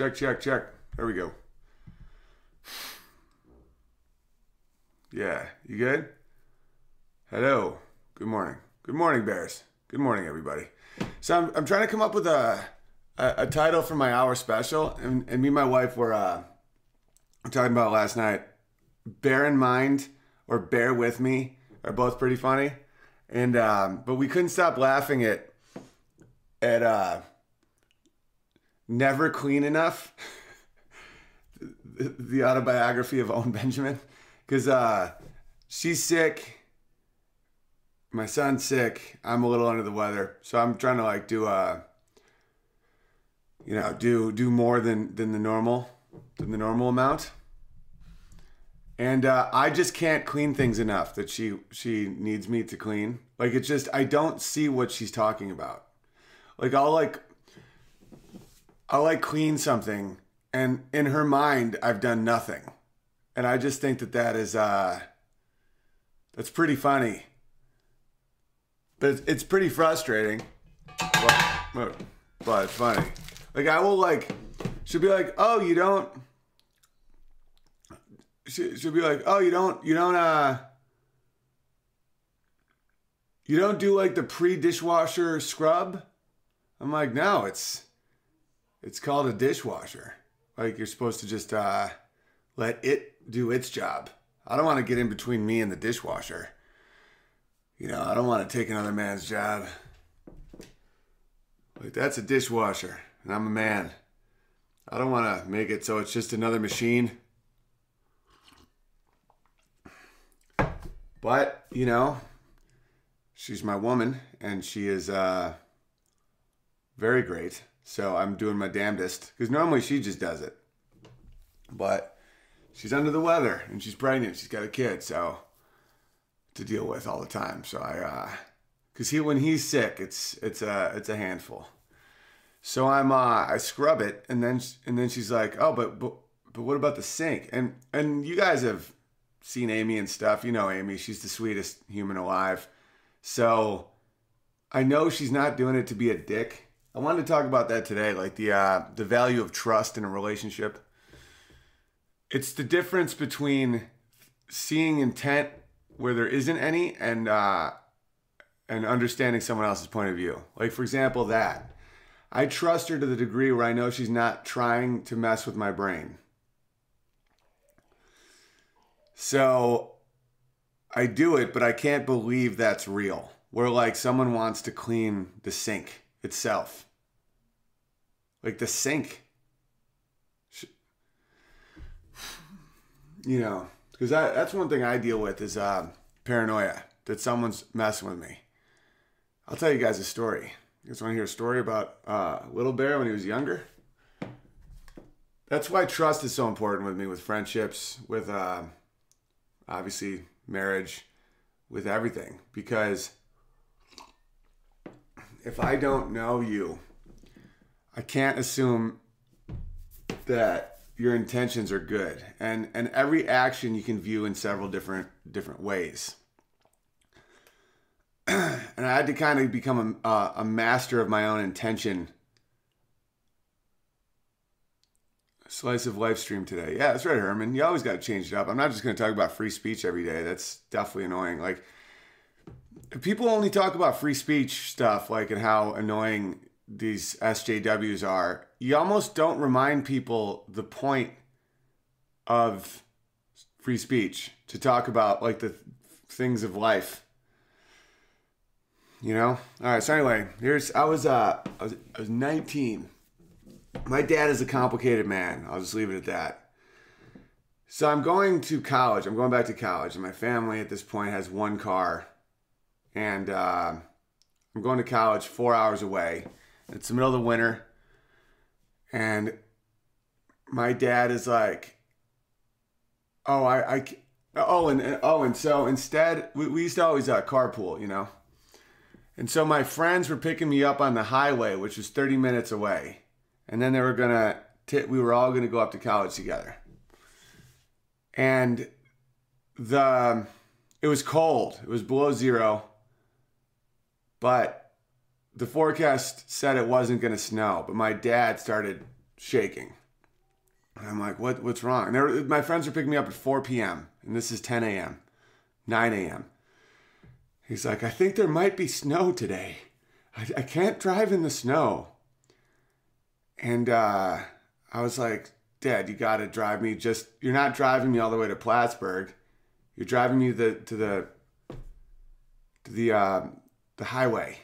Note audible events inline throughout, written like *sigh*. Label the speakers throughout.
Speaker 1: Check, check, check. There we go. Yeah, you good? Hello. Good morning. Good morning, Bears. Good morning, everybody. So I'm, I'm trying to come up with a, a, a title for my hour special, and, and me and my wife were uh, talking about last night. Bear in mind or bear with me are both pretty funny, and um, but we couldn't stop laughing at at uh, never clean enough. *laughs* the, autobiography of Owen Benjamin, because uh, she's sick my son's sick. I'm a little under the weather, so I'm trying to like do a, you know, do do more than than the normal than the normal amount. And uh, I just can't clean things enough that she she needs me to clean. Like it's just I don't see what she's talking about. Like I'll like I'll like clean something, and in her mind I've done nothing, and I just think that that is uh that's pretty funny but it's, pretty frustrating. But, but it's funny. Like I will like, she'll be like, oh, you don't. She, she'll be like, oh, you don't, you don't, uh, you don't do like the pre dishwasher scrub. I'm like, no, it's, it's called a dishwasher. Like you're supposed to just uh, let it do its job. I don't want to get in between me and the dishwasher. You know, I don't want to take another man's job. Like, that's a dishwasher, and I'm a man. I don't want to make it so it's just another machine. But, you know, she's my woman, and she is uh, very great. So I'm doing my damnedest. Because normally she just does it. But she's under the weather, and she's pregnant. She's got a kid, so to deal with all the time. So I, uh, cause he, when he's sick, it's, it's a, it's a handful. So I'm, uh, I scrub it and then, and then she's like, oh, but, but, but what about the sink? And, and you guys have seen Amy and stuff. You know, Amy, she's the sweetest human alive. So I know she's not doing it to be a dick. I wanted to talk about that today, like the, uh, the value of trust in a relationship. It's the difference between seeing intent where there isn't any and uh, and understanding someone else's point of view. Like for example, that I trust her to the degree where I know she's not trying to mess with my brain. So I do it, but I can't believe that's real. Where like someone wants to clean the sink itself. Like the sink. You know, because that's one thing I deal with is uh, paranoia that someone's messing with me. I'll tell you guys a story. You guys want to hear a story about uh, Little Bear when he was younger? That's why trust is so important with me, with friendships, with uh, obviously marriage, with everything. Because if I don't know you, I can't assume that your intentions are good. And and every action you can view in several different different ways. *clears throat* And i had to kind of become a, a master of my own intention. Slice of life stream today. Yeah that's right herman. You always got to change it up. I'm not just going to talk about free speech every day. That's definitely annoying. Like people only talk about free speech stuff like and how annoying these SJWs are, you almost don't remind people the point of free speech to talk about like the things of life. You know? All right, so anyway, here's I was uh I was, I was 19. My dad is a complicated man. I'll just leave it at that. So I'm going to college. I'm going back to college, and my family at this point has one car, and uh, I'm going to college four hours away it's the middle of the winter. And my dad is like, oh, I, I oh, and, oh, and so instead, we, we used to always uh, carpool, you know? And so my friends were picking me up on the highway, which was 30 minutes away. And then they were going to, we were all to go up to college together. And the, it was cold. It was below zero. But the forecast said it wasn't going to snow, but my dad started shaking. And I'm like, what, what's wrong? My friends are picking me up at 4 p.m. and this is 10 a.m., 9 a.m. He's like, I think there might be snow today. I, I can't drive in the snow. And uh, I was like, Dad, you got to drive me. Just you're not driving me all the way to Plattsburgh. You're driving me the to the to the uh, the highway.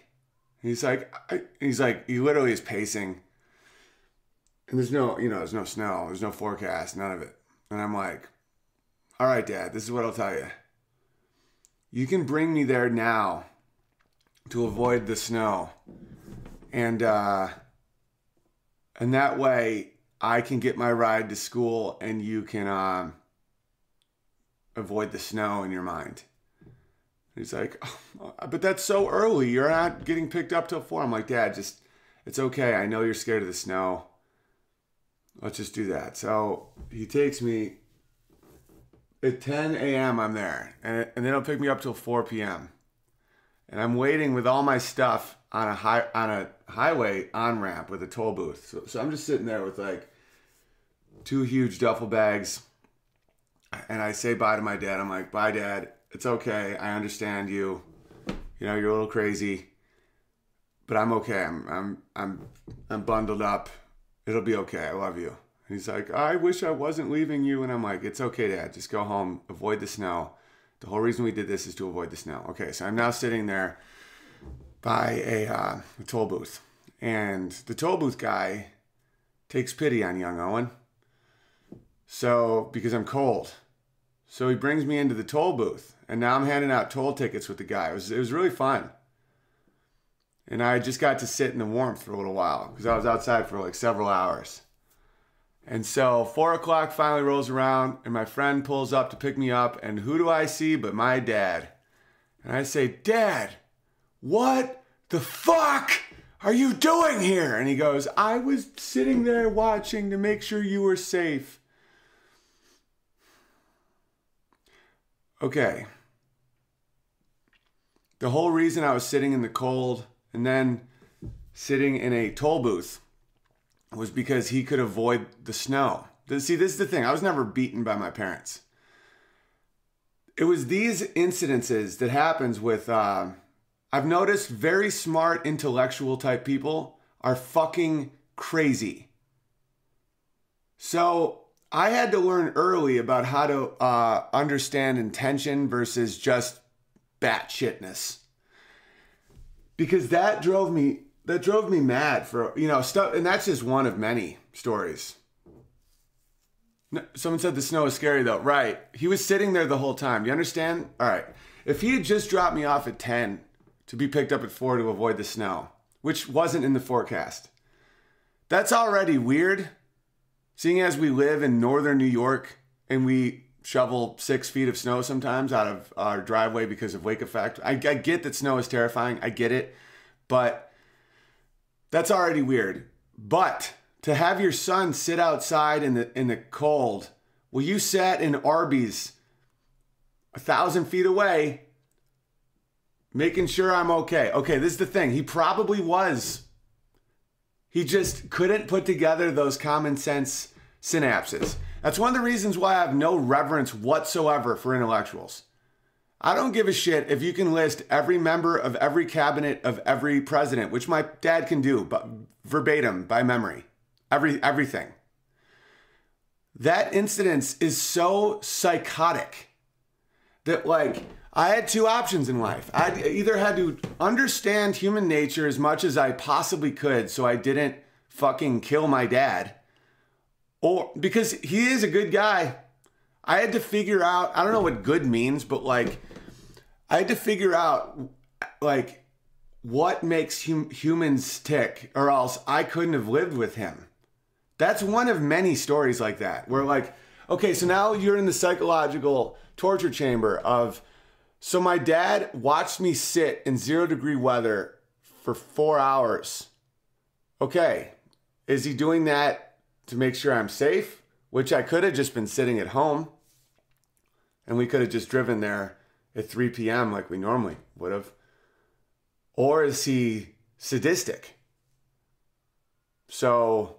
Speaker 1: And he's like, he's like, he literally is pacing. And there's no, you know, there's no snow, there's no forecast, none of it. And I'm like, all right, Dad, this is what I'll tell you. You can bring me there now to avoid the snow. And uh and that way I can get my ride to school and you can um avoid the snow in your mind. He's like, oh, *laughs* but that's so early. You're not getting picked up till four. I'm like, Dad, just it's okay. I know you're scared of the snow. Let's just do that. So he takes me at 10 a.m. I'm there, and, and then he'll pick me up till 4 p.m and I'm waiting with all my stuff on a high on a highway on ramp with a toll booth. So, so I'm just sitting there with like two huge duffel bags, and I say bye to my dad. I'm like, "Bye, dad. It's okay. I understand you. You know, you're a little crazy, but I'm okay. I'm I'm I'm I'm bundled up. It'll be okay. I love you." he's like, "I wish I wasn't leaving you," and I'm like, "It's okay, dad. Just go home. Avoid the snow." The whole reason we did this is to avoid the snow. Okay, so I'm now sitting there by a, uh, a toll booth, and the toll booth guy takes pity on young Owen. So, because I'm cold. So he brings me into the toll booth, and now I'm handing out toll tickets with the guy. It was, it was really fun. And I just got to sit in the warmth for a little while because I was outside for like several hours. And so four o'clock finally rolls around, and my friend pulls up to pick me up. And who do I see but my dad? And I say, Dad, what the fuck are you doing here? And he goes, I was sitting there watching to make sure you were safe. Okay. The whole reason I was sitting in the cold and then sitting in a toll booth was because he could avoid the snow. See, this is the thing. I was never beaten by my parents. It was these incidences that happens with. Uh, I've noticed very smart intellectual type people are fucking crazy. So I had to learn early about how to uh, understand intention versus just batshitness. Because that drove me that drove me mad for you know stuff and that's just one of many stories. Someone said the snow is scary though. Right. He was sitting there the whole time. You understand? All right. If he had just dropped me off at 10 to be picked up at 4 to avoid the snow which wasn't in the forecast that's already weird. Seeing as we live in northern new york and we shovel six feet of snow sometimes out of our driveway because of lake effect I, I get that snow is terrifying i get it but that's already weird. But to have your son sit outside in the in the cold, well, you sat in Arby's a thousand feet away, making sure I'm okay. Okay, this is the thing. He probably was. He just couldn't put together those common sense synapses. That's one of the reasons why I have no reverence whatsoever for intellectuals. I don't give a shit if you can list every member of every cabinet of every president, which my dad can do, but verbatim by memory. Every everything. That incidence is so psychotic that like I had two options in life. I either had to understand human nature as much as I possibly could so I didn't fucking kill my dad or because he is a good guy I had to figure out, I don't know what good means, but like, I had to figure out, like, what makes hum- humans tick, or else I couldn't have lived with him. That's one of many stories like that, where, like, okay, so now you're in the psychological torture chamber of, so my dad watched me sit in zero degree weather for four hours. Okay, is he doing that to make sure I'm safe? Which I could have just been sitting at home and we could have just driven there at 3 p.m. like we normally would have? Or is he sadistic? So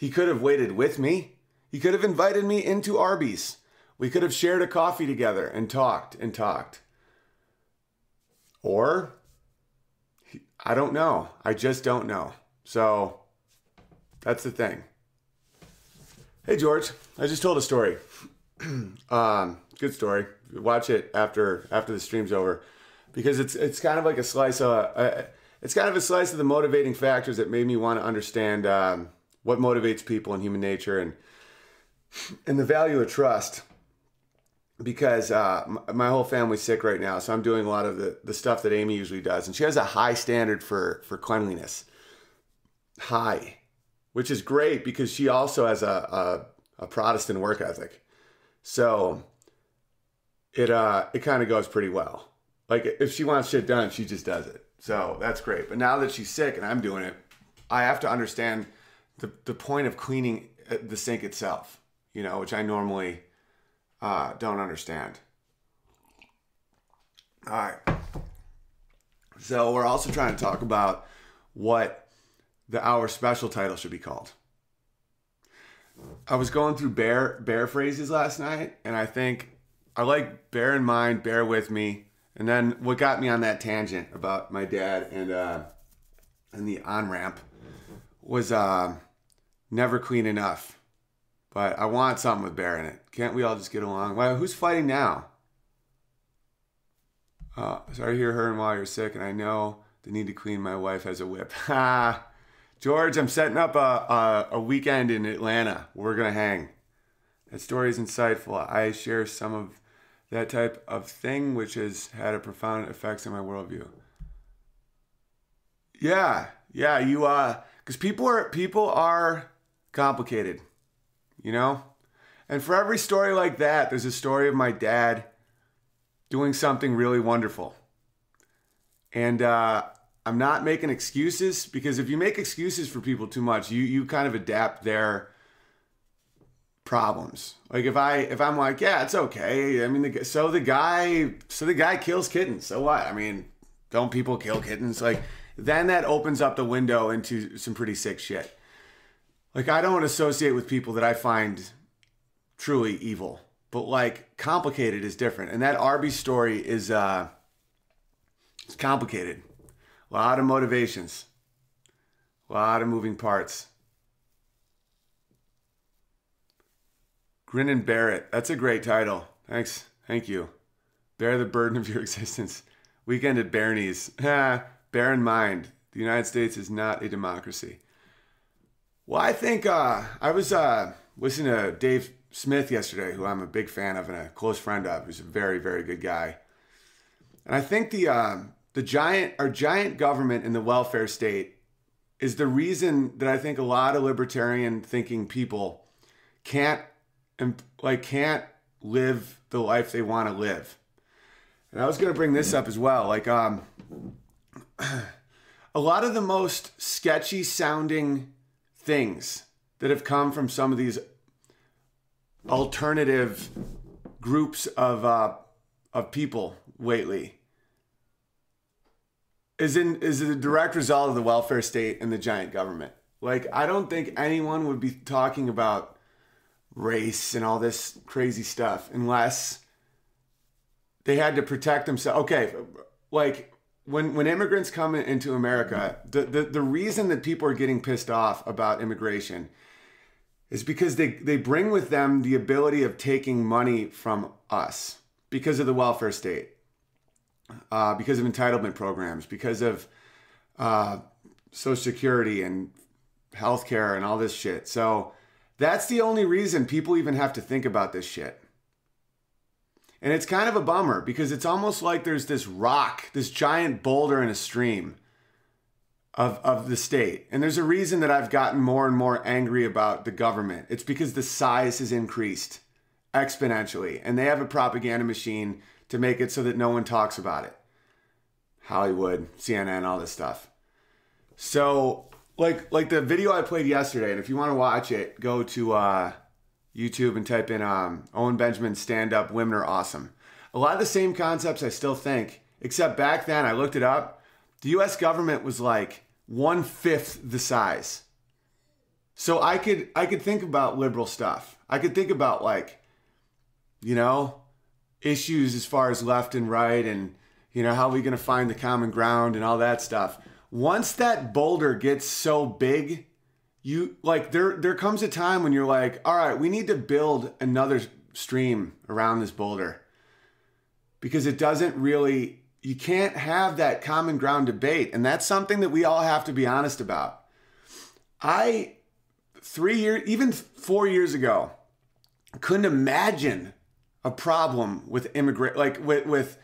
Speaker 1: He could have waited with me. He could have invited me into Arby's. We could have shared a coffee together and talked and talked. Or, I don't know. I just don't know. So, that's the thing. Hey, George, I just told a story. *clears throat* um, good story. Watch it after after the stream's over, because it's it's kind of like a slice of uh, it's kind of a slice of the motivating factors that made me want to understand um, what motivates people in human nature and and the value of trust. Because uh, my whole family's sick right now, so I'm doing a lot of the, the stuff that Amy usually does, and she has a high standard for for cleanliness. High, which is great because she also has a, a, a Protestant work ethic. So it uh it kind of goes pretty well. Like if she wants shit done, she just does it. So that's great. But now that she's sick and I'm doing it, I have to understand the the point of cleaning uh, the sink itself, you know, which I normally uh, don't understand. All right. So we're also trying to talk about what the hour special title should be called. I was going through bear bear phrases last night, and I think I like bear in mind, bear with me, and then what got me on that tangent about my dad and uh, and the on ramp was uh, never clean enough. But I want something with bear in it. Can't we all just get along? Well, who's fighting now? Uh, sorry to hear her and while you're sick, and I know the need to clean. My wife has a whip. *laughs* Ha. George, I'm setting up a, a, a weekend in Atlanta. We're going to hang. That story is insightful. I share some of that type of thing, which has had a profound effects on my worldview. Yeah, yeah, you uh, because people are people are complicated, you know, and for every story like that, there's a story of my dad doing something really wonderful, and uh, I'm not making excuses because if you make excuses for people too much, you you kind of adapt their problems. Like if I if I'm like, yeah, it's okay. I mean, the, so the guy so the guy kills kittens. So what? I mean, don't people kill kittens? Like then that opens up the window into some pretty sick shit. Like I don't associate with people that I find truly evil, but like complicated is different. And that Arby story is uh it's complicated. A lot of motivations, a lot of moving parts. Grin and bear it. That's a great title. Thanks. Thank you. Bear the burden of your *laughs* existence. Weekend at Bernie's. bear in mind, the United States is not a democracy. Well, I think uh, I was uh, listening to Dave Smith yesterday, who I'm a big fan of and a close friend of, who's a very, very good guy. And I think the uh, the giant our giant government in the welfare state is the reason that I think a lot of libertarian thinking people can't like can't live the life they want to live. And I was going to bring this up as well. Like um *clears throat* a lot of the most sketchy sounding things that have come from some of these alternative groups of uh, of people lately is in is a direct result of the welfare state and the giant government. Like I don't think anyone would be talking about race and all this crazy stuff unless they had to protect themselves. Okay, like when when immigrants come into America, the, the, the reason that people are getting pissed off about immigration is because they, they bring with them the ability of taking money from us because of the welfare state uh, because of entitlement programs, because of uh, Social Security and healthcare and all this shit. So that's the only reason people even have to think about this shit. And it's kind of a bummer because it's almost like there's this rock, this giant boulder in a stream of, of the state. And there's a reason that I've gotten more and more angry about the government. It's because the size has increased exponentially. And they have a propaganda machine to make it so that no one talks about it. Hollywood, CNN, all this stuff. So, like like the video I played yesterday, and if you want to watch it, go to uh, YouTube and type in um, Owen Benjamin stand up. Women are awesome. A lot of the same concepts I still think, except back then I looked it up. The U.S. government was like one fifth the size. So I could I could think about liberal stuff. I could think about like, you know, issues as far as left and right and you know how are we going to find the common ground and all that stuff. Once that boulder gets so big, you like there there comes a time when you're like, all right, we need to build another stream around this boulder. Because it doesn't really you can't have that common ground debate and that's something that we all have to be honest about. I 3 years even 4 years ago couldn't imagine a problem with immigrant like with with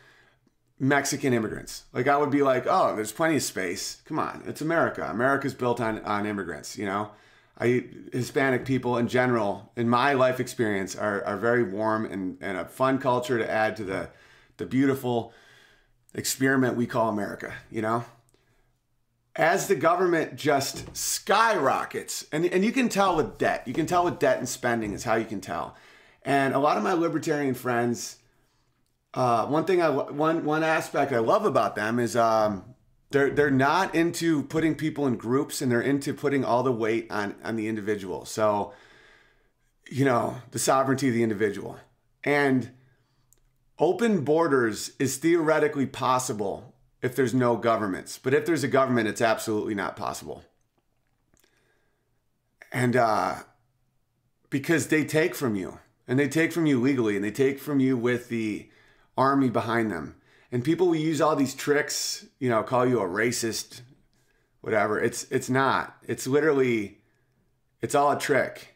Speaker 1: Mexican immigrants. Like I would be like, oh, there's plenty of space. Come on, it's America. America's built on on immigrants. You know, I Hispanic people in general, in my life experience, are are very warm and and a fun culture to add to the the beautiful experiment we call America. You know. As the government just skyrockets, and, and you can tell with debt, you can tell with debt and spending is how you can tell. And a lot of my libertarian friends, uh, one thing I one one aspect I love about them is um, they're they're not into putting people in groups and they're into putting all the weight on on the individual. So, you know, the sovereignty of the individual and open borders is theoretically possible if there's no governments, but if there's a government, it's absolutely not possible. And uh, because they take from you, and they take from you legally, and they take from you with the army behind them. And people will use all these tricks, you know, call you a racist, whatever. It's it's not. It's literally it's all a trick.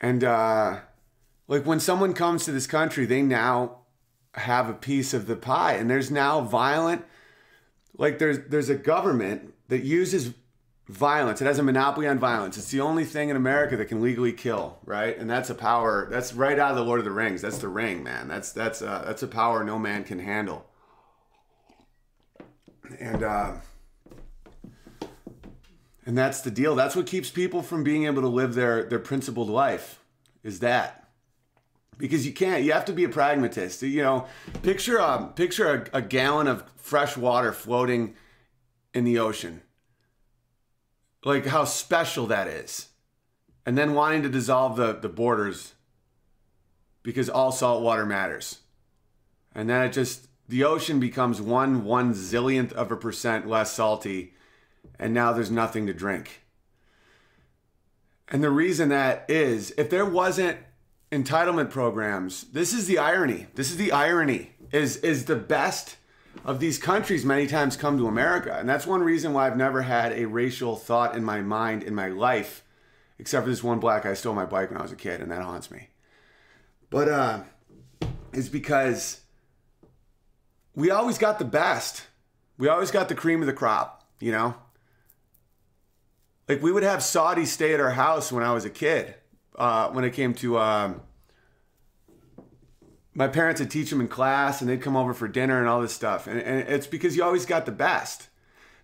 Speaker 1: And uh like when someone comes to this country, they now have a piece of the pie and there's now violent like there's there's a government that uses violence. It has a monopoly on violence. It's the only thing in America that can legally kill, right? And that's a power. That's right out of the Lord of the Rings. That's the ring, man. That's that's uh, that's a power no man can handle. And uh, and that's the deal. That's what keeps people from being able to live their their principled life. Is that because you can't. You have to be a pragmatist. You know, picture a um, picture a, a gallon of fresh water floating in the ocean like how special that is. And then wanting to dissolve the, the borders because all salt water matters. And then it just, the ocean becomes one one zillionth of a percent less salty, and now there's nothing to drink. And the reason that is, if there wasn't entitlement programs, this is the irony. This is the irony. Is is the best of these countries many times come to America. And that's one reason why I've never had a racial thought in my mind in my life, except for this one black guy stole my bike when I was a kid, and that haunts me. But uh, it's because we always got the best. We always got the cream of the crop, you know? Like we would have Saudi stay at our house when I was a kid, uh, when it came to um, my parents would teach them in class and they'd come over for dinner and all this stuff. And, and it's because you always got the best.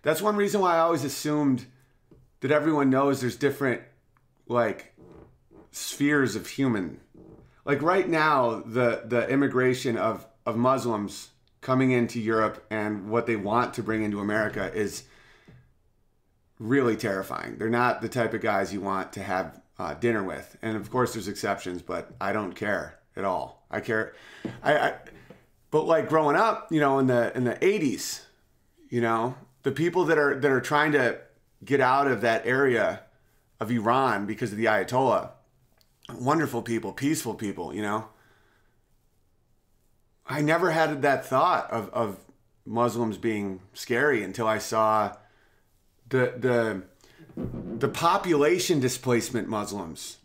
Speaker 1: That's one reason why I always assumed that everyone knows there's different, like, spheres of human. Like right now, the, the immigration of, of Muslims coming into Europe and what they want to bring into America is really terrifying. They're not the type of guys you want to have uh, dinner with. And of course, there's exceptions, but I don't care at all. I care. I, I but like growing up, you know, in the in the 80s, you know, the people that are that are trying to get out of that area of Iran because of the Ayatollah, wonderful people, peaceful people, you know. I never had that thought of, of Muslims being scary until I saw the the the population displacement Muslims.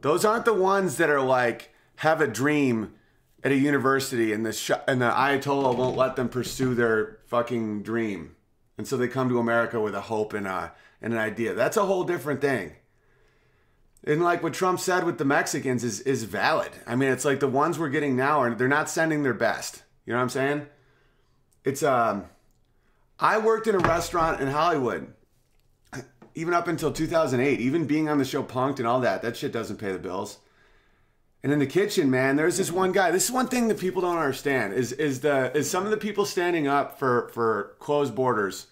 Speaker 1: Those aren't the ones that are like have a dream at a university and the sh- and the Ayatollah won't let them pursue their fucking dream. And so they come to America with a hope and a and an idea. That's a whole different thing. And like what Trump said with the Mexicans is is valid. I mean, it's like the ones we're getting now are they're not sending their best. You know what I'm saying? It's um I worked in a restaurant in Hollywood even up until 2008, even being on the show Punk'd and all that. That shit doesn't pay the bills. And in the kitchen, man, there's this one guy. This is one thing that people don't understand is is the is some of the people standing up for for closed borders.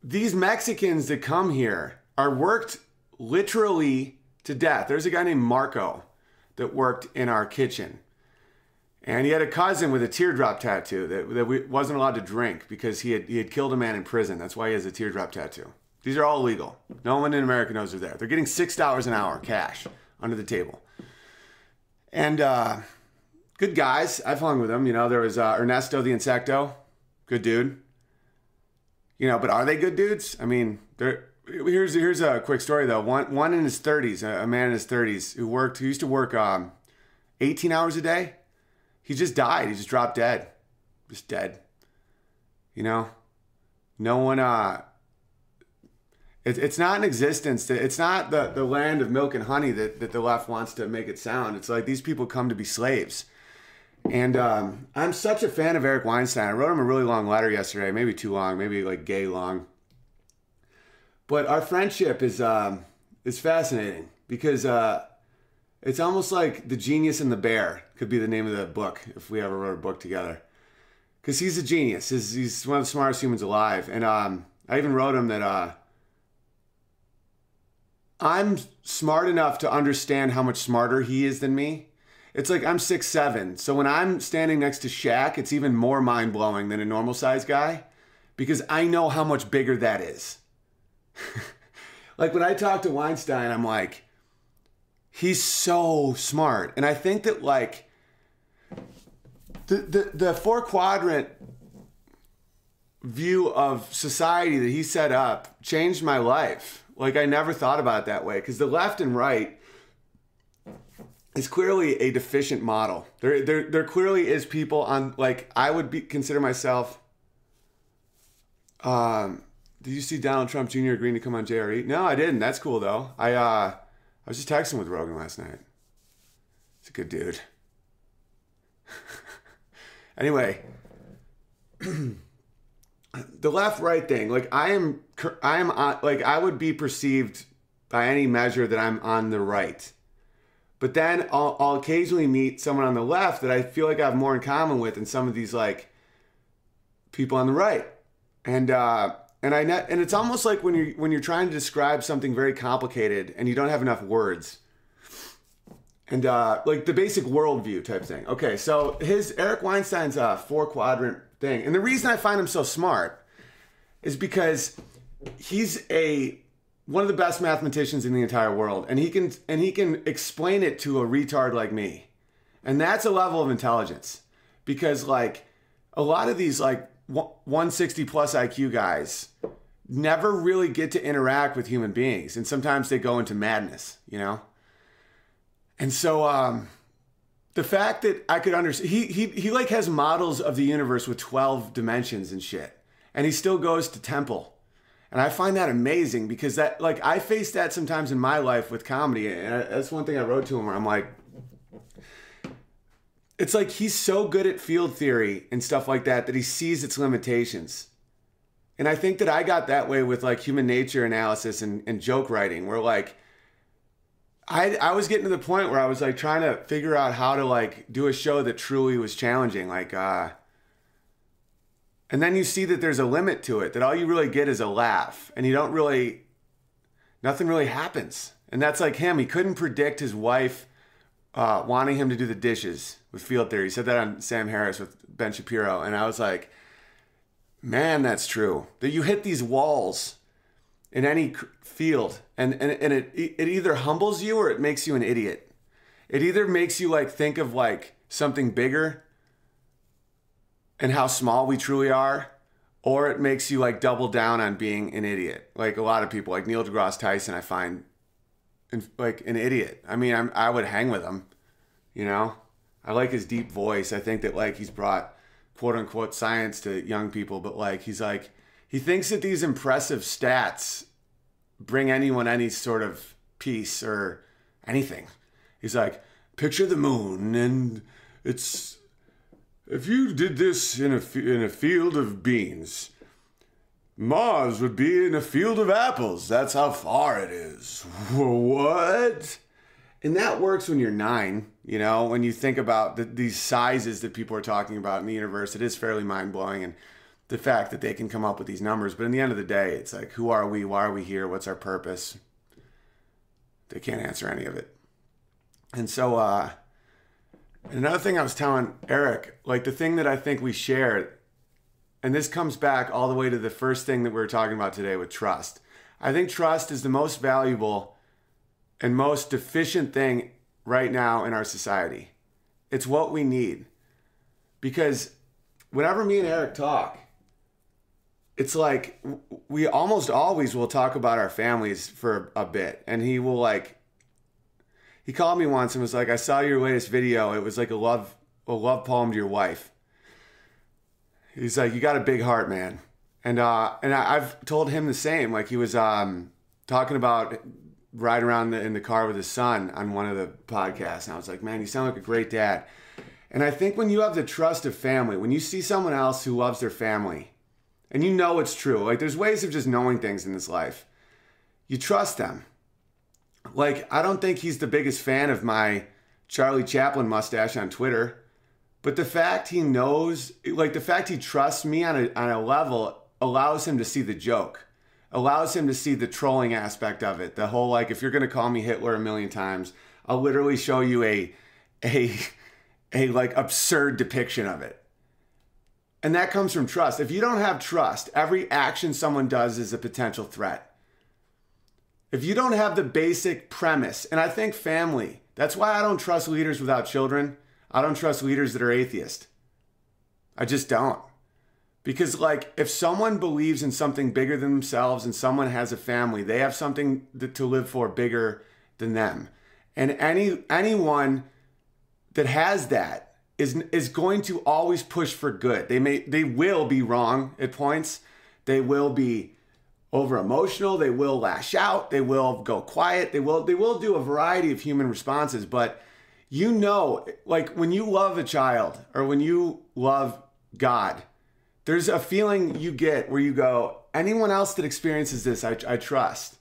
Speaker 1: these Mexicans that come here are worked literally to death. There's a guy named Marco that worked in our kitchen. And he had a cousin with a teardrop tattoo that, that we, wasn't allowed to drink because he had, he had killed a man in prison. That's why he has a teardrop tattoo. These are all illegal. No one in America knows they're there. They're getting $6 an hour cash under the table. And uh, good guys. I've hung with them. You know, there was uh, Ernesto the Insecto. Good dude. You know, but are they good dudes? I mean, they're here's here's a quick story though. One one in his 30s, a man in his 30s who worked who used to work um, 18 hours a day. He just died. He just dropped dead. Just dead. You know, no one. Uh, it, it's not in existence. It's not the, the land of milk and honey that, that the left wants to make it sound. It's like these people come to be slaves. And um, I'm such a fan of Eric Weinstein. I wrote him a really long letter yesterday, maybe too long, maybe like gay long. But our friendship is um, is fascinating because uh, it's almost like the genius and the bear could be the name of the book if we ever wrote a book together. Because he's a genius. He's, he's one of the smartest humans alive. And um, I even wrote him that uh, I'm smart enough to understand how much smarter he is than me. It's like I'm six seven, so when I'm standing next to Shaq, it's even more mind blowing than a normal size guy, because I know how much bigger that is. *laughs* like when I talk to Weinstein, I'm like, he's so smart, and I think that like the the, the four quadrant view of society that he set up changed my life like I never thought about it that way because the left and right is clearly a deficient model. There, there, there clearly is people on like I would be consider myself. Um, did you see Donald Trump Jr. agreeing to come on JRE? No, I didn't. That's cool though. I uh, I was just texting with Rogan last night. He's a good dude. *laughs* anyway, *clears throat* the left right thing like i am i am like i would be perceived by any measure that i'm on the right. But then I'll, I'll occasionally meet someone on the left that i feel like i have more in common with than some of these like people on the right. And uh and i net and it's almost like when you're when you're trying to describe something very complicated and you don't have enough words. And uh, like the basic worldview type thing. Okay, so his Eric Weinstein's uh, four quadrant thing. And the reason I find him so smart is because he's a one of the best mathematicians in the entire world and he can and he can explain it to a retard like me. And that's a level of intelligence because like a lot of these like 160 plus IQ guys never really get to interact with human beings and sometimes they go into madness, you know? And so um the fact that I could understand he he he like has models of the universe with 12 dimensions and shit. And he still goes to temple. And I find that amazing because that like I face that sometimes in my life with comedy and that's one thing I wrote to him where I'm like it's like he's so good at field theory and stuff like that that he sees its limitations. And I think that I got that way with like human nature analysis and, and joke writing, where like I I was getting to the point where I was like trying to figure out how to like do a show that truly was challenging, like uh and then you see that there's a limit to it, that all you really get is a laugh, and you don't really nothing really happens. And that's like him. He couldn't predict his wife uh, wanting him to do the dishes with field theory. He said that on Sam Harris with Ben Shapiro, and I was like, man, that's true. That you hit these walls in any field and and, and it it either humbles you or it makes you an idiot. It either makes you like think of like something bigger and how small we truly are or it makes you like double down on being an idiot. Like a lot of people like neil degrasse tyson i find like an idiot. I mean I'm, i would hang with him you know? I like his deep voice. I think that like he's brought quote unquote science to young people but like he's like he thinks that these impressive stats bring anyone any sort of peace or anything. He's like, picture the moon, and it's if you did this in a in a field of beans, Mars would be in a field of apples. That's how far it is. *laughs* What? And that works when you're nine. You know, when you think about the, these sizes that people are talking about in the universe, it is fairly mind blowing and the fact that they can come up with these numbers. But in the end of the day, it's like, who are we? Why are we here? What's our purpose? They can't answer any of it. And so, uh, another thing I was telling Eric, like the thing that I think we shared, and this comes back all the way to the first thing that we were talking about today with trust. I think trust is the most valuable and most deficient thing right now in our society. It's what we need. Because whenever me and Eric talk, it's like we almost always will talk about our families for a bit and he will like he called me once and was like i saw your latest video. It was like a love a love poem to your wife. He's like you got a big heart man. And uh and I, have told him the same. Like he was um talking about riding around the, in the car with his son on one of the podcasts and i was like man you sound like a great dad. And i think when you have the trust of family when you see someone else who loves their family and you know it's true. Like there's ways of just knowing things in this life. You trust them. Like I don't think he's the biggest fan of my Charlie Chaplin mustache on Twitter, but the fact he knows, like the fact he trusts me on a on a level allows him to see the joke. Allows him to see the trolling aspect of it. The whole like if you're going to call me Hitler a million times, I'll literally show you a a *laughs* a like absurd depiction of it. And that comes from trust. If you don't have trust, every action someone does is a potential threat. If you don't have the basic premise, and I think family, that's why I don't trust leaders without children. I don't trust leaders that are atheist. I just don't. Because, like, if someone believes in something bigger than themselves and someone has a family, they have something to live for bigger than them. And any anyone that has that is is going to always push for good. They may they will be wrong at points. They will be over emotional, they will lash out, they will go quiet, they will they will do a variety of human responses, but you know like when you love a child or when you love God, there's a feeling you get where you go, anyone else that experiences this, I, I trust.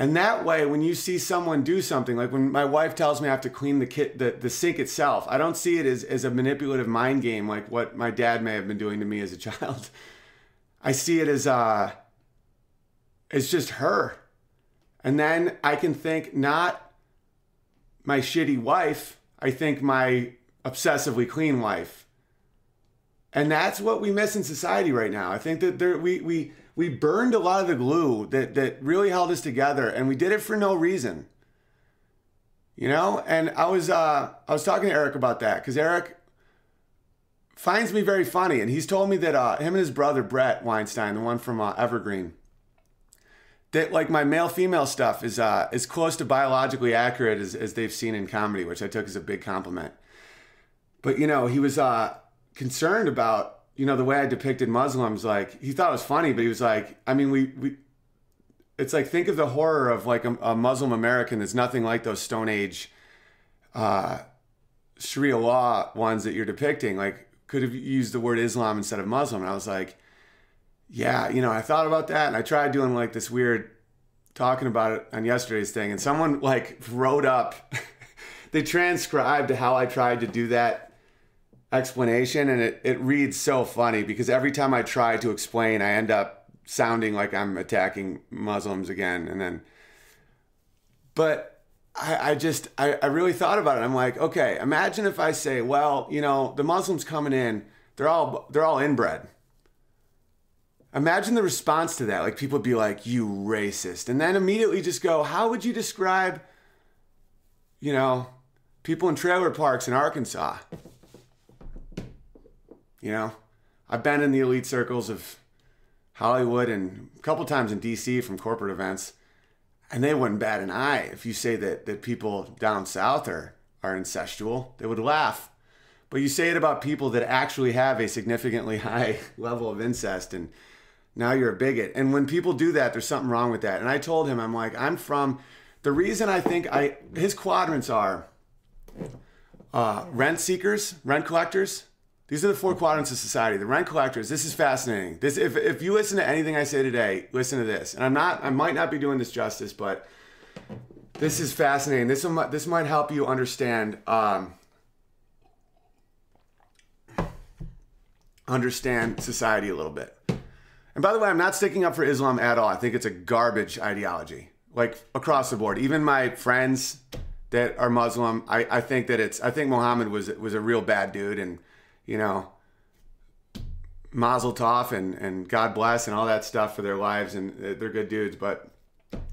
Speaker 1: And that way, when you see someone do something, like when my wife tells me I have to clean the kit, the, the sink itself, I don't see it as, as a manipulative mind game like what my dad may have been doing to me as a *laughs* child. I see it as uh, it's just her. And then I can think not my shitty wife, I think my obsessively clean wife. And that's what we miss in society right now. I think that there we we we burned a lot of the glue that that really held us together and we did it for no reason. You know? And i was uh i was talking to eric about that because eric finds me very funny and he's told me that uh him and his brother Bret weinstein the one from uh, evergreen that like my male female stuff is uh as close to biologically accurate as, as they've seen in comedy which i took as a big compliment. But you know he was uh concerned about you know, the way I depicted Muslims, like he thought it was funny, but he was like, I mean, we, we it's like think of the horror of like a, a Muslim American that's nothing like those Stone Age uh, Sharia law ones that you're depicting. Like, could have used the word Islam instead of Muslim. And I was like, yeah, you know, I thought about that, and I tried doing like this weird talking about it on yesterday's thing, and someone like wrote up, *laughs* they transcribed how I tried to do that explanation and it, it reads so funny because every time I try to explain, I end up sounding like I'm attacking Muslims again. And then, but I, I just, I, I really thought about it. I'm like, okay, imagine if I say, well, you know, the Muslims coming in, they're all, they're all inbred. Imagine the response to that. Like people be like, you racist. And then immediately just go, how would you describe, you know, people in trailer parks in Arkansas? You know, I've been in the elite circles of Hollywood and a couple times in DC from corporate events, and they wouldn't bat an eye if you say that that people down south are are incestual. They would laugh. But you say it about people that actually have a significantly *laughs* high level of incest and now you're a bigot. And when people do that, there's something wrong with that. And I told him, I'm like, I'm from the reason I think I his quadrants are uh, rent seekers, rent collectors, these are the four quadrants of society. The rent collectors. This is fascinating. This, if, if you listen to anything I say today, listen to this. And I'm not, I might not be doing this justice, but this is fascinating. This will, this might help you understand. Um, understand society a little bit. And by the way, I'm not sticking up for Islam at all. I think it's a garbage ideology, like across the board. Even my friends that are Muslim, I, I think that it's I think Muhammad was was a real bad dude, and you know, Mazel Tov and and God bless and all that stuff for their lives, and they're good dudes. But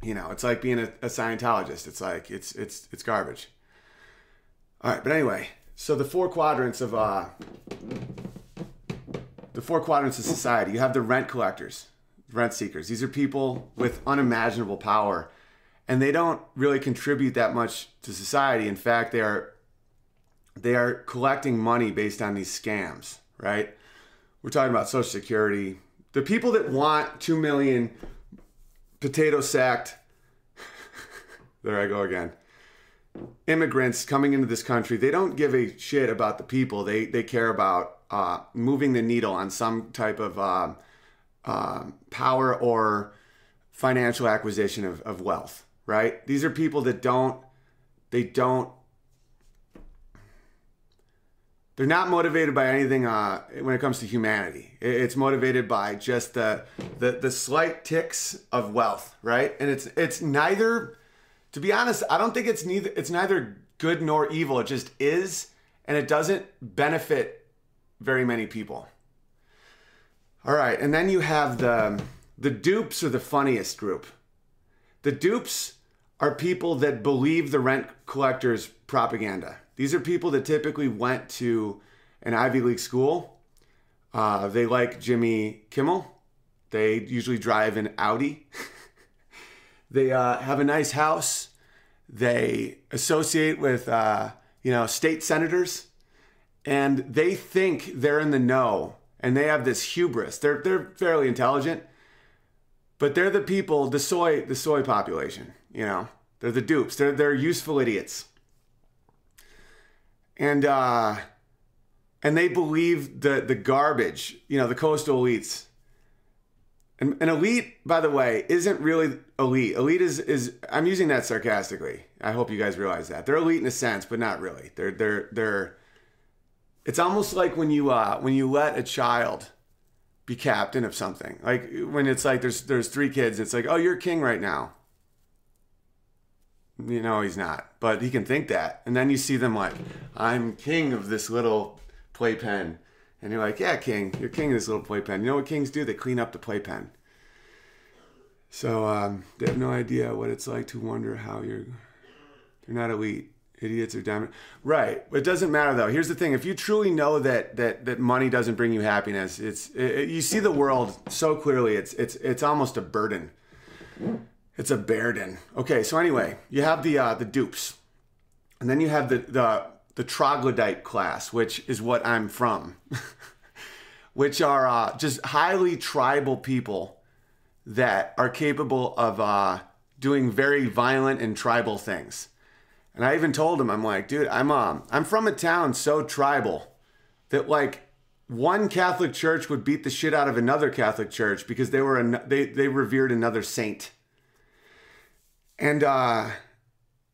Speaker 1: you know, it's like being a, a Scientologist. It's like it's it's it's garbage. All right, but anyway, so the four quadrants of uh, the four quadrants of society. You have the rent collectors, rent seekers. These are people with unimaginable power, and they don't really contribute that much to society. In fact, they are they are collecting money based on these scams, right? We're talking about Social Security. The people that want two million potato sacked. *laughs* there I go again immigrants coming into this country, they don't give a shit about the people. They they care about uh, moving the needle on some type of uh, uh, power or financial acquisition of, of wealth. Right? These are people that don't they don't they're not motivated by anything uh, when it comes to humanity. It's motivated by just the, the the slight ticks of wealth, right? And it's it's neither to be honest, I don't think it's neither it's neither good nor evil. It just is, and it doesn't benefit very many people. All right, and then you have the the dupes are the funniest group. The dupes are people that believe the rent collectors propaganda. These are people that typically went to an Ivy League school. Uh, they like Jimmy Kimmel. They usually drive an Audi. *laughs* They uh, have a nice house. They associate with, uh, you know, state senators, and they think they're in the know, and they have this hubris. They're they're fairly intelligent, but they're the people, the soy the soy population. You know, they're the dupes. They're they're useful idiots, and uh, and they believe the the garbage. You know, the coastal elites And an elite, by the way, isn't really elite. Elite is is I'm using that sarcastically. I hope you guys realize that. They're elite in a sense, but not really. They're they're they're it's almost like when you uh when you let a child be captain of something. Like when it's like there's there's three kids, it's like, "Oh, you're king right now." You know, he's not, but he can think that. And then you see them like, "I'm king of this little playpen." And you're like, yeah, King, you're king of this little playpen. You know what kings do? They clean up the playpen. So um, they have no idea what it's like to wonder how you're. They're not elite. Idiots are dominant. Right. It doesn't matter though. Here's the thing: if you truly know that that that money doesn't bring you happiness, it's it, you see the world so clearly. It's it's it's almost a burden. It's a burden. Okay. So anyway, you have the uh, the dupes, and then you have the the the troglodyte class, which is what I'm from, *laughs* which are uh, just highly tribal people that are capable of uh, doing very violent and tribal things. And I even told him, I'm like, dude, I'm um, I'm from a town so tribal that like one Catholic church would beat the shit out of another Catholic church because they were an, they they revered another saint. And uh,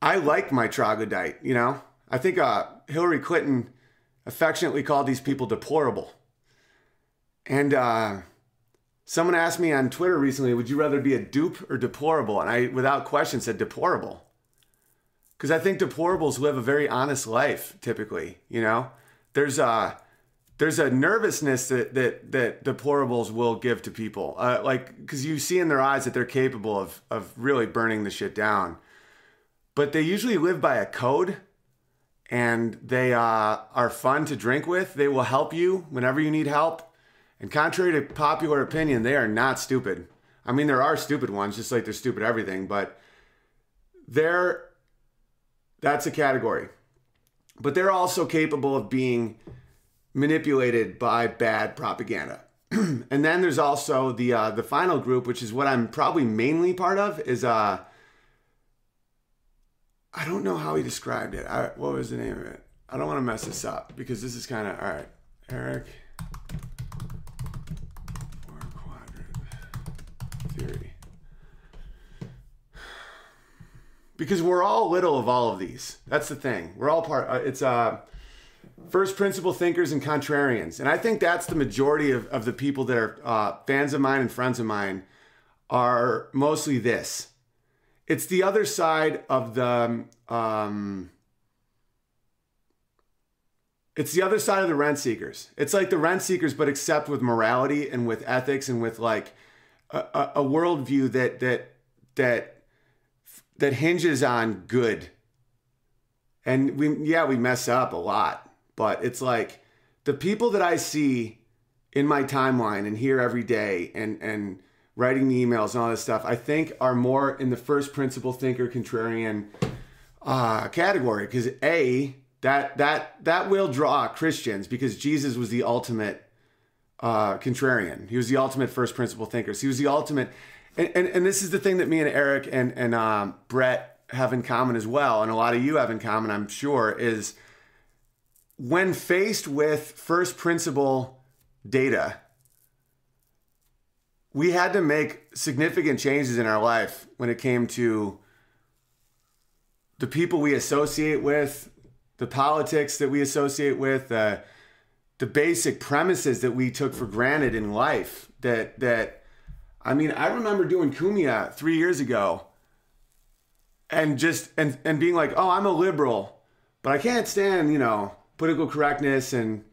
Speaker 1: I like my troglodyte, you know. I think uh, Hillary Clinton affectionately called these people deplorable. And uh, someone asked me on Twitter recently, would you rather be a dupe or deplorable? And I, without question, said deplorable. Because I think deplorables live a very honest life, typically. You know, there's a there's a nervousness that that that deplorables will give to people, uh, like because you see in their eyes that they're capable of of really burning the shit down. But they usually live by a code and they uh, are fun to drink with. They will help you whenever you need help. And contrary to popular opinion, they are not stupid. I mean, there are stupid ones, just like there's stupid everything, but they're that's a category. But they're also capable of being manipulated by bad propaganda. *clears throat* and then there's also the uh, the final group, which is what I'm probably mainly part of, is uh, I don't know how he described it. I, what was the name of it? I don't want to mess this up because this is kind of all right. Eric, four quadrant theory. Because we're all little of all of these. That's the thing. We're all part. Uh, it's uh, first principle thinkers and contrarians. And I think that's the majority of, of the people that are uh, fans of mine and friends of mine are mostly this. It's the other side of the. Um, it's the other side of the rent seekers. It's like the rent seekers, but except with morality and with ethics and with like a, a, a worldview that that that that hinges on good. And we yeah we mess up a lot, but it's like the people that I see in my timeline and hear every day and and writing the emails and all this stuff, I think are more in the first principle thinker contrarian uh, category because a that that that will draw Christians because Jesus was the ultimate uh, contrarian. He was the ultimate first principle thinker. He was the ultimate, and, and, and this is the thing that me and Eric and and um, Bret have in common as well, and a lot of you have in common, I'm sure, is when faced with first principle data, we had to make significant changes in our life when it came to the people we associate with, the politics that we associate with, uh, the basic premises that we took for granted in life. That that, I mean, I remember doing Cumia three years ago, and just and and being like, oh, I'm a liberal, but I can't stand you know political correctness and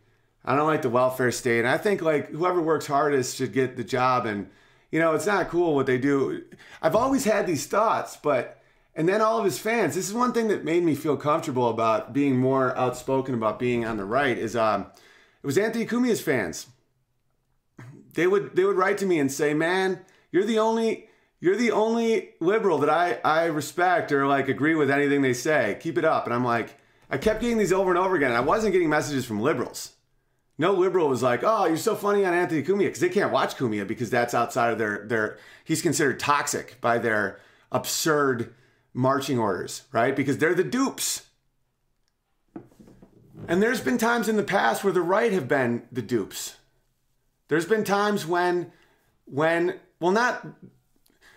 Speaker 1: I don't like the welfare state. And I think like whoever works hardest should get the job. And you know, it's not cool what they do. I've always had these thoughts, but and then all of his fans. This is one thing that made me feel comfortable about being more outspoken about being on the right. Is um, it was Anthony Cumia's fans. They would they would write to me and say, "Man, you're the only you're the only liberal that I I respect or like agree with anything they say. Keep it up." And I'm like, I kept getting these over and over again. And I wasn't getting messages from liberals. No liberal was like, "Oh, you're so funny on Anthony Cumia," because they can't watch Cumia because that's outside of their their. He's considered toxic by their absurd marching orders, right? Because they're the dupes. And there's been times in the past where the right have been the dupes. There's been times when, when, well, not,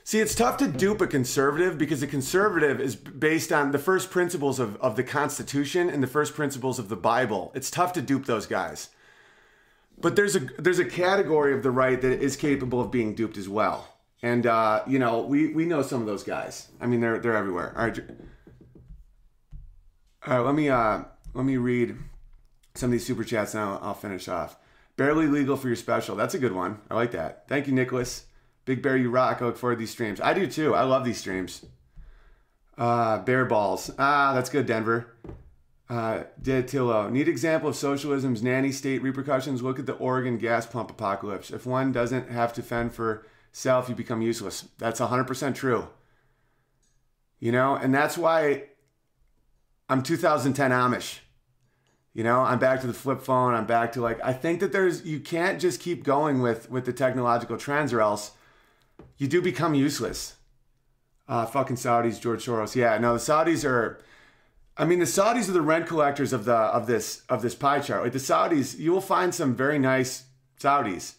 Speaker 1: see, it's tough to dupe a conservative because a conservative is based on the first principles of, of the Constitution and the first principles of the Bible. It's tough to dupe those guys. But there's a there's a category of the right that is capable of being duped as well. And uh, you know, we we know some of those guys. I mean, they're they're everywhere. All right, all right. Let me uh, let me read some of these super chats, and I'll, I'll finish off. Barely legal for your special. That's a good one. I like that. Thank you, Nicholas. Big Bear, you rock. I look forward to these streams. I do too. I love these streams. Uh, bear balls. Ah, that's good, Denver. Uh, Tillo. Neat example of socialism's nanny state repercussions. Look at the Oregon gas pump apocalypse. If one doesn't have to fend for self, you become useless. That's 100% true. You know, and that's why I'm 2010 Amish. You know, I'm back to the flip phone. I'm back to like I think that there's you can't just keep going with with the technological trends or else you do become useless. Uh fucking Saudis, George Soros. Yeah, no, the Saudis are I mean the Saudis are the rent collectors of the of this of this pie chart. Like the Saudis, you will find some very nice Saudis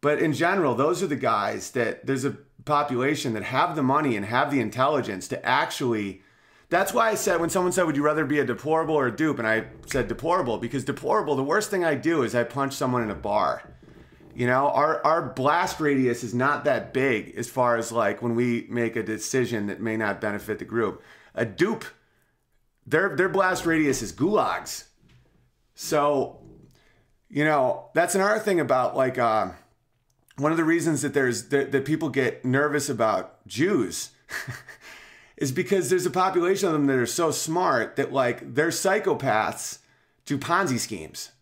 Speaker 1: but in general, those are the guys that there's a population that have the money and have the intelligence to actually. That's why I said when someone said, "Would you rather be a deplorable or a dupe?" and I said deplorable because deplorable. The worst thing I do is I punch someone in a bar. You know, our our blast radius is not that big as far as like when we make a decision that may not benefit the group. A dupe, their their blast radius is gulags. So, you know, that's another thing about like. Uh, one of the reasons that there's that, that people get nervous about Jews *laughs* is because there's a population of them that are so smart that like they're psychopaths do Ponzi schemes.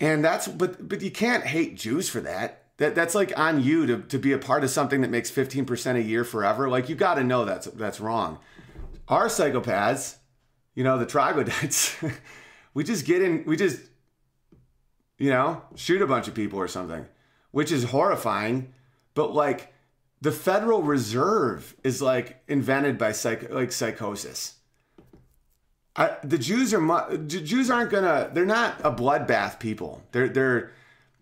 Speaker 1: And that's but but you can't hate Jews for that. That that's like on you to, to be a part of something that makes 15% a year forever. Like you got to know that's that's wrong. Our psychopaths, you know, the troglodytes, *laughs* we just get in, we just you know, shoot a bunch of people or something which is horrifying. But like the Federal Reserve is like invented by psych- like psychosis. I, the Jews are mu- Jews aren't gonna. They're not a bloodbath people. They're they're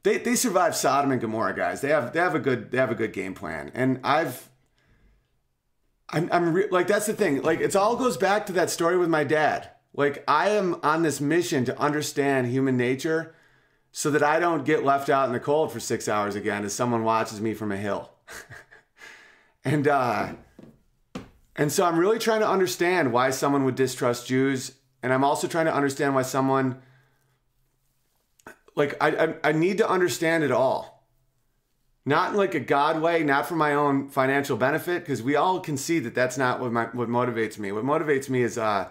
Speaker 1: they they survive Sodom and Gomorrah, guys. They have they have a good they have a good game plan. And I've I'm I'm re- like that's the thing. Like it all goes back to that story with my dad. Like I am on this mission to understand human nature so that I don't get left out in the cold for six hours again as someone watches me from a hill. *laughs* and uh, and so I'm really trying to understand why someone would distrust Jews, and I'm also trying to understand why someone like I I, I need to understand it all. Not in like a God way, not for my own financial benefit, because we all can see that that's not what my, what motivates me. What motivates me is uh,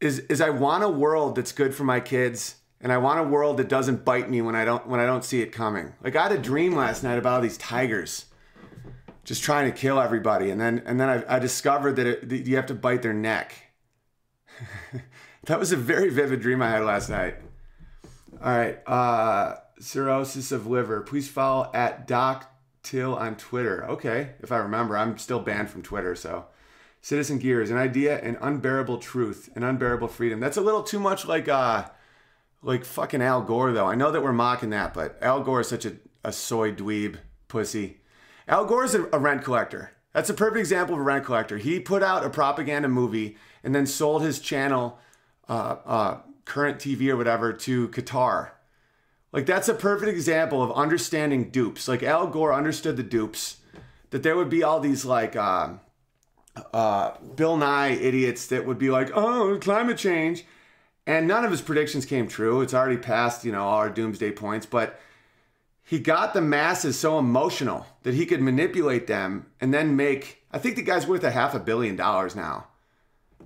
Speaker 1: is is I want a world that's good for my kids and I want a world that doesn't bite me when I don't when I don't see it coming. Like I had a dream last night about all these tigers just trying to kill everybody, and then and then I, I discovered that, it, that you have to bite their neck. *laughs* that was a very vivid dream I had last night. All right, uh, cirrhosis of liver. Please follow at Doc Till on Twitter. Okay, if I remember, I'm still banned from Twitter, so. Citizen Gears, an idea, an unbearable truth, an unbearable freedom. That's a little too much like uh like fucking Al Gore though. I know that we're mocking that, but Al Gore is such a, a soy dweeb pussy. Al Gore is a, rent collector. That's a perfect example of a rent collector. He put out a propaganda movie and then sold his channel, uh, uh, current TV or whatever, to Qatar. Like that's a perfect example of understanding dupes. Like Al Gore understood the dupes, that there would be all these like uh, uh, Bill Nye idiots that would be like, oh, climate change. And none of his predictions came true. It's already past, you know, our doomsday points. But he got the masses so emotional that he could manipulate them and then make, I think the guy's worth a half a billion dollars now.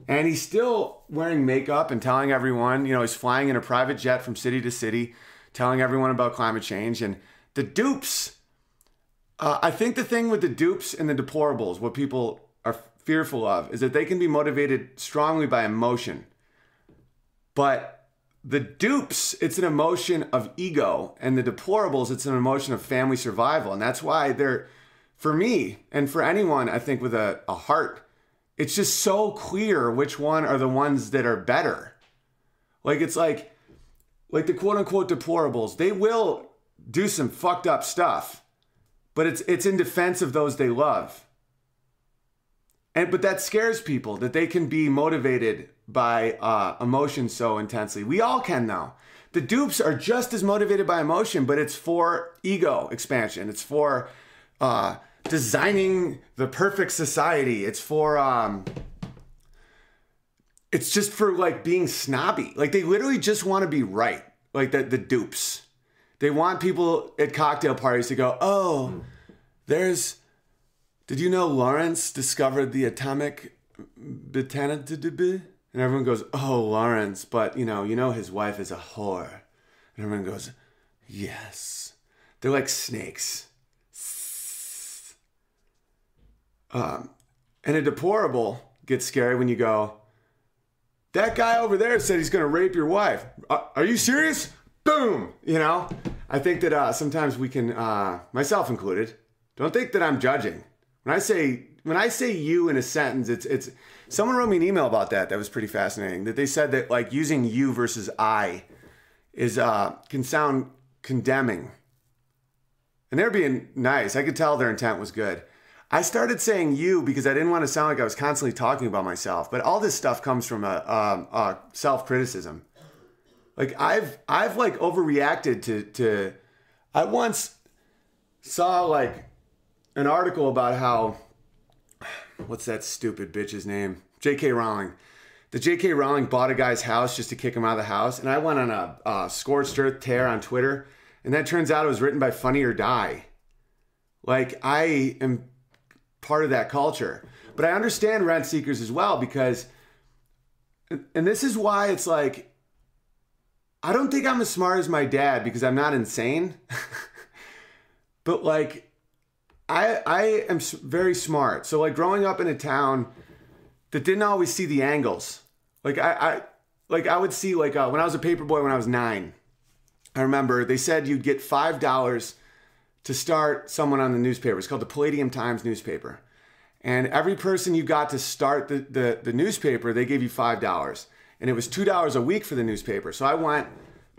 Speaker 1: And he's still wearing makeup and telling everyone, you know, he's flying in a private jet from city to city, telling everyone about climate change. And the dupes, uh, I think the thing with the dupes and the deplorables, what people are fearful of, is that they can be motivated strongly by emotion. But the dupes, it's an emotion of ego, and the deplorables, it's an emotion of family survival. And that's why they're, for me and for anyone, I think, with a, a heart, it's just so clear which one are the ones that are better. Like, it's like, like the quote unquote deplorables, they will do some fucked up stuff, but it's it's in defense of those they love. And but that scares people that they can be motivated by uh, emotion so intensely. We all can though. The dupes are just as motivated by emotion, but it's for ego expansion. It's for uh, designing the perfect society. It's for um, it's just for like being snobby. Like they literally just want to be right. Like the the dupes. They want people at cocktail parties to go, "Oh, there's did you know Lawrence discovered the atomic botanidb? And everyone goes, "Oh, Lawrence," but you know, you know his wife is a whore. And everyone goes, "Yes." They're like snakes. Um, and a deplorable gets scary when you go, "That guy over there said he's going to rape your wife. Uh, are you serious?" Boom. You know, I think that uh, sometimes we can, uh, myself included, don't think that I'm judging. When I say when I say you in a sentence, it's it's someone wrote me an email about that. That was pretty fascinating. That they said that like using you versus I is uh can sound condemning. And they're being nice. I could tell their intent was good. I started saying you because I didn't want to sound like I was constantly talking about myself. But all this stuff comes from a, a self criticism. Like I've I've like overreacted to to. I once saw like an article about how what's that stupid bitch's name? J.K. Rowling. The J.K. Rowling bought a guy's house just to kick him out of the house, and I went on a, a scorched earth tear on Twitter, and that turns out it was written by Funny or Die. Like I am part of that culture, but I understand rent seekers as well because, and this is why it's like. I don't think I'm as smart as my dad because I'm not insane. *laughs* but like I I am very smart. So like growing up in a town that didn't always see the angles. Like I, I like I would see like uh, when I was a paper boy when I was nine. I remember they said you'd get five dollars to start someone on the newspaper. It's called the Palladium Times newspaper. And every person you got to start the, the, the newspaper, they gave you $5. And it was $2 a week for the newspaper. So I went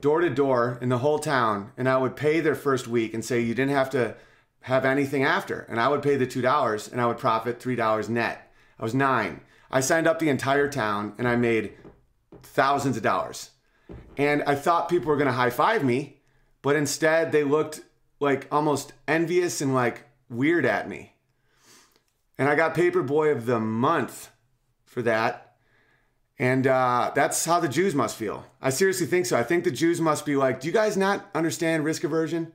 Speaker 1: door to door in the whole town and I would pay their first week and say you didn't have to have anything after. And I would pay the $2 and I would profit $3 net. I was nine. I signed up the entire town and I made thousands of dollars. And I thought people were going to high five me, but instead they looked like almost envious and like weird at me. And I got Paper Boy of the Month for that. And uh, that's how the Jews must feel. I seriously think so. I think the Jews must be like, do you guys not understand risk aversion?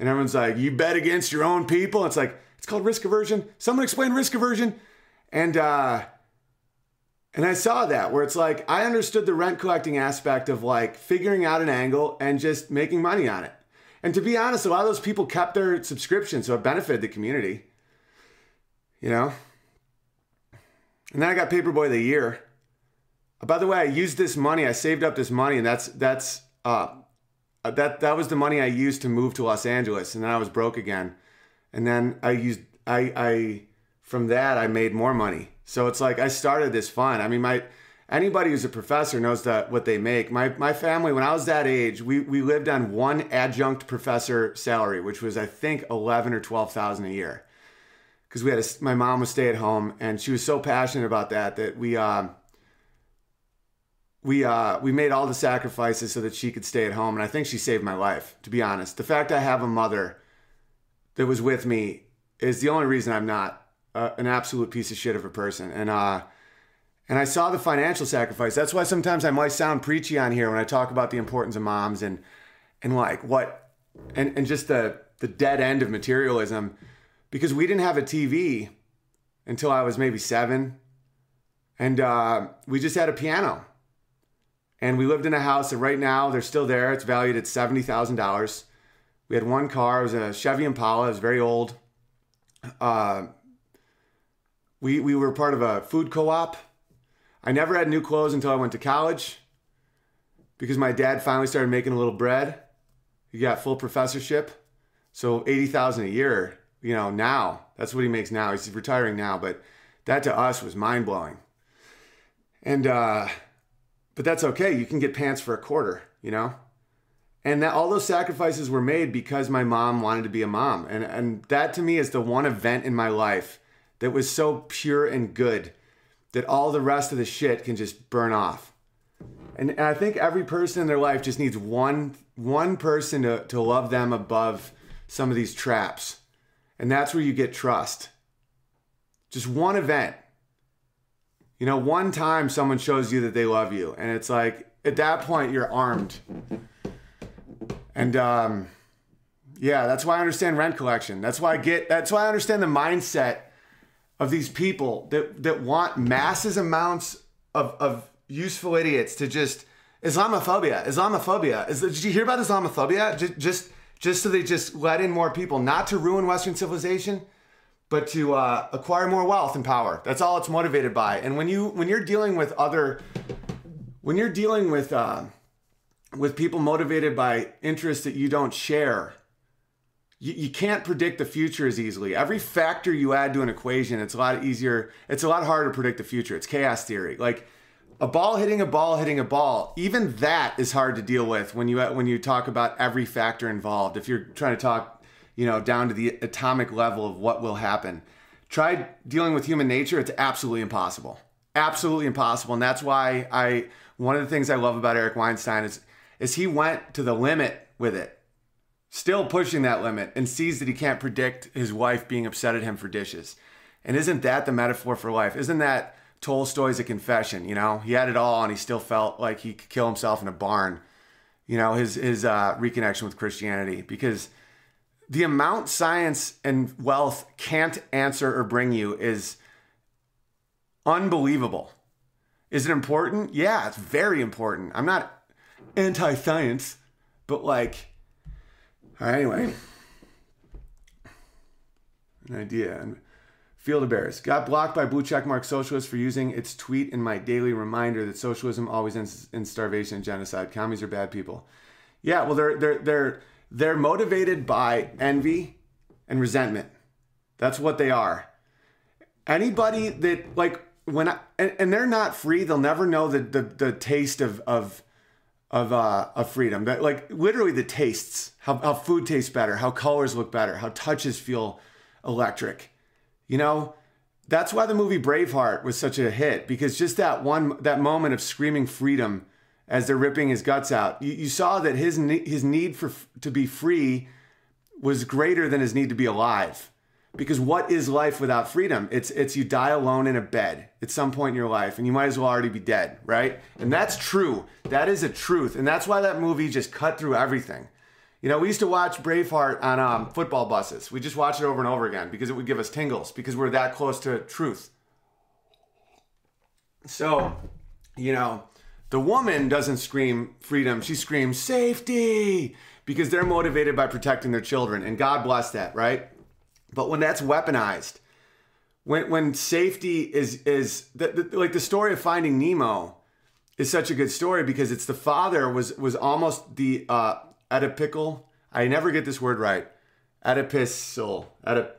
Speaker 1: And everyone's like, you bet against your own people. It's like, it's called risk aversion. Someone explain risk aversion. And uh, and I saw that where it's like I understood the rent collecting aspect of like figuring out an angle and just making money on it. And to be honest, a lot of those people kept their subscription, so it benefited the community. You know? And then I got Paperboy of the Year. By the way, I used this money, I saved up this money, and that's that's uh that that was the money I used to move to Los Angeles, and then I was broke again. And then I used I I from that I made more money. So it's like I started this fun. I mean, my anybody who's a professor knows that what they make. My my family, when I was that age, we we lived on one adjunct professor salary, which was I think eleven or twelve thousand a year. Because we had a, my mom was stay at home, and she was so passionate about that that we um, we uh, we made all the sacrifices so that she could stay at home, and I think she saved my life. To be honest, the fact I have a mother that was with me is the only reason I'm not uh, an absolute piece of shit of a person. And uh, and I saw the financial sacrifice. That's why sometimes I might sound preachy on here when I talk about the importance of moms and and like what and and just the the dead end of materialism because we didn't have a TV until I was maybe seven, and uh, we just had a piano. And we lived in a house that right now they're still there. It's valued at seventy thousand dollars. We had one car. It was a Chevy Impala. It was very old. Uh, we, we were part of a food co op. I never had new clothes until I went to college because my dad finally started making a little bread. He got full professorship. So 80,000 a year, you know, now, that's what he makes now. He's retiring now, but that to us was mind blowing. And, uh, but that's okay. You can get pants for a quarter, you know? And that all those sacrifices were made because my mom wanted to be a mom. And, and that to me is the one event in my life that was so pure and good that all the rest of the shit can just burn off. And, and I think every person in their life just needs one one person to, to love them above some of these traps. And that's where you get trust. Just one event. You know, one time someone shows you that they love you. And it's like, at that point, you're armed. And um, yeah, that's why I understand rent collection. That's why I get, that's why I understand the mindset of these people that that want masses amounts of of useful idiots to just Islamophobia, Islamophobia. Is did you hear about Islamophobia? Just just just so they just let in more people, not to ruin Western civilization, but to uh, acquire more wealth and power. That's all it's motivated by. And when you when you're dealing with other, when you're dealing with uh, with people motivated by interests that you don't share, you, you can't predict the future as easily. Every factor you add to an equation, it's a lot easier. It's a lot harder to predict the future. It's chaos theory. Like a ball hitting a ball hitting a ball. Even that is hard to deal with when you when you talk about every factor involved. If you're trying to talk, you know, down to the atomic level of what will happen. Try dealing with human nature. It's absolutely impossible. Absolutely impossible. And that's why I one of the things I love about Eric Weinstein is is he went to the limit with it still pushing that limit and sees that he can't predict his wife being upset at him for dishes. And isn't that the metaphor for life? Isn't that Tolstoy's A Confession? You know, he had it all and he still felt like he could kill himself in a barn. You know, his his uh, reconnection with Christianity because the amount science and wealth can't answer or bring you is unbelievable. Is it important? Yeah, it's very important. I'm not anti-science, but like anyway, an idea. Field of Bears got blocked by blue checkmark socialists for using its tweet in my daily reminder that socialism always ends in starvation and genocide. Commies are bad people. Yeah, well, they're they're they're they're motivated by envy and resentment. That's what they are. Anybody that like when I, and, and they're not free, they'll never know the the, the taste of of of uh, of freedom. That like literally the tastes, how, how food tastes better, how colors look better, how touches feel electric. You know, that's why the movie Braveheart was such a hit because just that one that moment of screaming freedom as they're ripping his guts out, you, you saw that his his need for to be free was greater than his need to be alive. Because what is life without freedom? It's it's you die alone in a bed at some point in your life, and you might as well already be dead, right? And that's true. That is a truth, and that's why that movie just cut through everything. You know, we used to watch Braveheart on um, football buses. We just watch it over and over again because it would give us tingles because we're that close to truth. So, you know, the woman doesn't scream freedom; she screams safety because they're motivated by protecting their children, and God bless that, right? But when that's weaponized, when when safety is is the, the, like the story of Finding Nemo is such a good story because it's the father was was almost the uh, Oedipical. I never get this word right. Oedipisal. Oedip,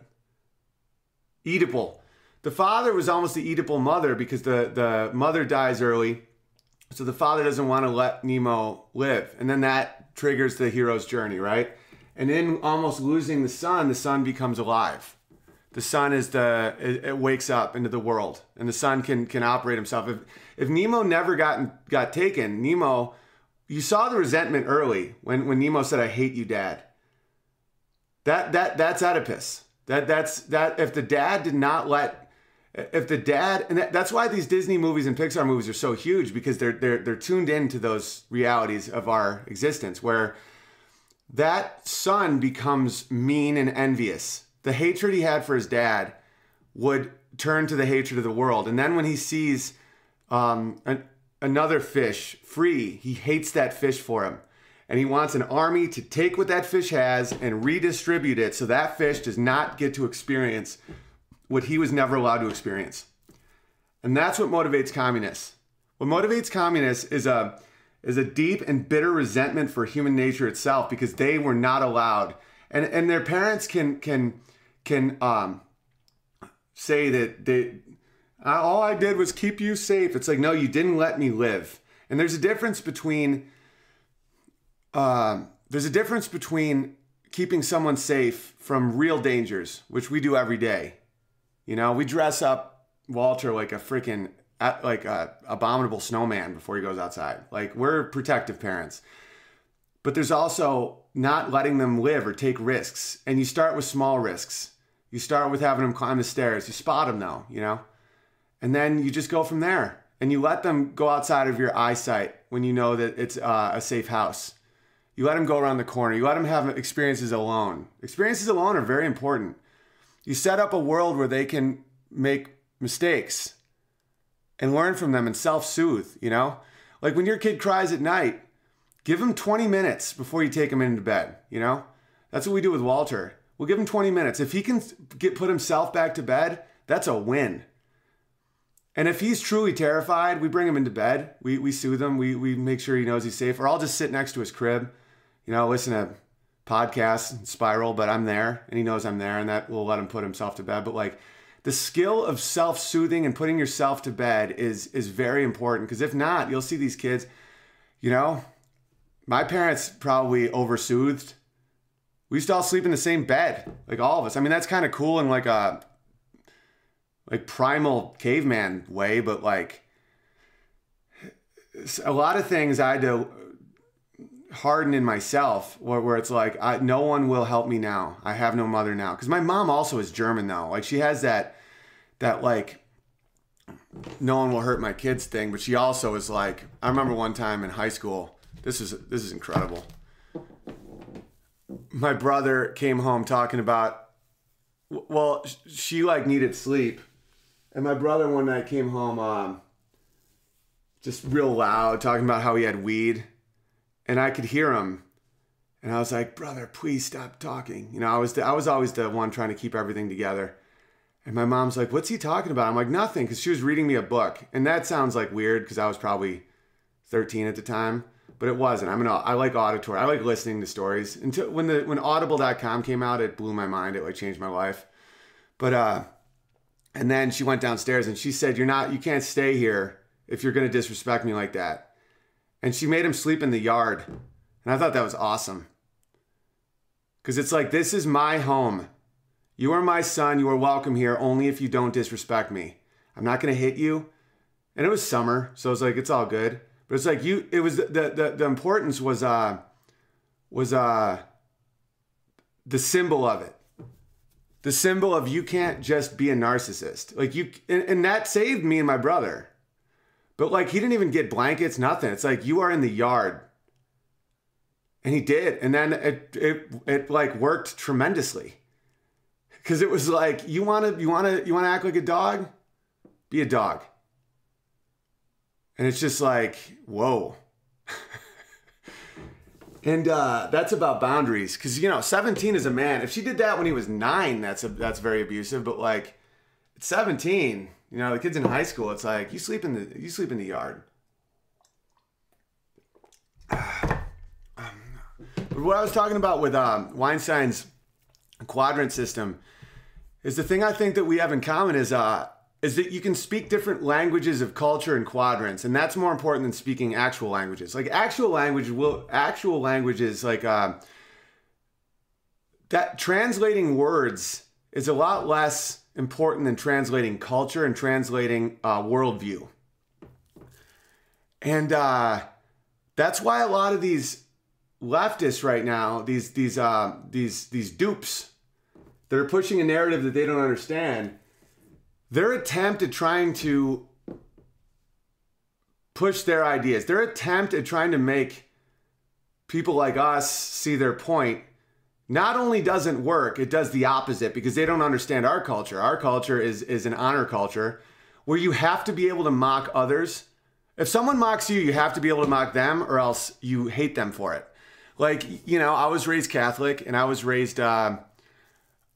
Speaker 1: Oedipal. The father was almost the Oedipal mother because the, the mother dies early. So the father doesn't want to let Nemo live. And then that triggers the hero's journey, right? And in almost losing the son, the son becomes alive. The son is the it, it wakes up into the world, and the son can can operate himself. If if Nemo never got got taken, Nemo you saw the resentment early when, when Nemo said, I hate you, dad. That that that's Oedipus. That that's that if the dad did not let if the dad and that, that's why these Disney movies and Pixar movies are so huge because they're they're they're tuned into those realities of our existence where that son becomes mean and envious. The hatred he had for his dad would turn to the hatred of the world. And then when he sees um, an, another fish free, he hates that fish for him. And he wants an army to take what that fish has and redistribute it so that fish does not get to experience what he was never allowed to experience. And that's what motivates communists. What motivates communists is a is a deep and bitter resentment for human nature itself because they were not allowed. And and their parents can can can um, say that they all I did was keep you safe. It's like, no, you didn't let me live. And there's a difference between, um, there's a difference between keeping someone safe from real dangers, which we do every day. You know, we dress up Walter like a freaking like a abominable snowman before he goes outside. Like we're protective parents. But there's also not letting them live or take risks. And you start with small risks. You start with having them climb the stairs. You spot them though, you know? and then you just go from there and you let them go outside of your eyesight when you know that it's uh, a safe house you let them go around the corner you let them have experiences alone experiences alone are very important you set up a world where they can make mistakes and learn from them and self-soothe you know like when your kid cries at night give him 20 minutes before you take him into bed you know that's what we do with walter we'll give him 20 minutes if he can get put himself back to bed that's a win and if he's truly terrified, we bring him into bed. We, we soothe him. We, we make sure he knows he's safe. Or I'll just sit next to his crib, you know, listen to podcasts, spiral, but I'm there and he knows I'm there and that will let him put himself to bed. But like the skill of self-soothing and putting yourself to bed is is very important because if not, you'll see these kids, you know, my parents probably oversoothed. We used to all sleep in the same bed, like all of us. I mean, that's kind of cool in like a like primal caveman way, but like a lot of things I had to harden in myself where, where it's like I, no one will help me now. I have no mother now. Because my mom also is german though. Like she has that that like no one will hurt my kids thing but she also is like i remember one time in high school this is this is incredible. My brother came home talking about well she like needed sleep. And my brother one night came home um, just real loud, talking about how he had weed. And I could hear him. And I was like, brother, please stop talking. You know, I was, the, I was always the one trying to keep everything together. And my mom's like, what's he talking about? I'm like, nothing, because she was reading me a book. And that sounds like weird because I was probably 13 at the time, but it wasn't. I'm an, I like auditory. I like listening to stories. Until when the when audible.com came out, it blew my mind. It like changed my life. But uh and then she went downstairs and she said, You're not, you can't stay here if you're to disrespect me like that. And she made him sleep in the yard. And I thought that was awesome. Because it's like, this is my home. You are my son. You are welcome here only if you don't disrespect me. I'm not going to hit you. And it was summer, so it's like it's all good. But it's like you it was the the, the importance was uh was uh the symbol of it. The symbol of you can't just be a narcissist. Like you and, and that saved me and my brother. But like he didn't even get blankets, nothing. It's like you are in the yard. And he did. And then it it it like worked tremendously. Cause it was like, you wanna you wanna you wanna act like a dog? Be a dog. And it's just like, whoa. *laughs* and uh, that's about boundaries. Cause you know, 17 is a man. If she did that when he was nine, that's a, that's very abusive. But like at 17, you know, the kids in high school, it's like you sleep in the you sleep in the yard. But *sighs* what I was talking about with um, Weinstein's quadrant system is the thing I think that we have in common is uh, is that you can speak different languages of culture and quadrants, and that's more important than speaking actual languages. Like actual language will actual languages like uh, that translating words is a lot less important than translating culture and translating uh, worldview. And uh, that's why a lot of these leftists right now, these these uh, these these dupes, that are pushing a narrative that they don't understand, their attempt at trying to push their ideas, their attempt at trying to make people like us see their point not only doesn't work, it does the opposite because they don't understand our culture. Our culture is is an honor culture where you have to be able to mock others. If someone mocks you, you have to be able to mock them or else you hate them for it. Like, you know, I was raised Catholic and I was raised uh,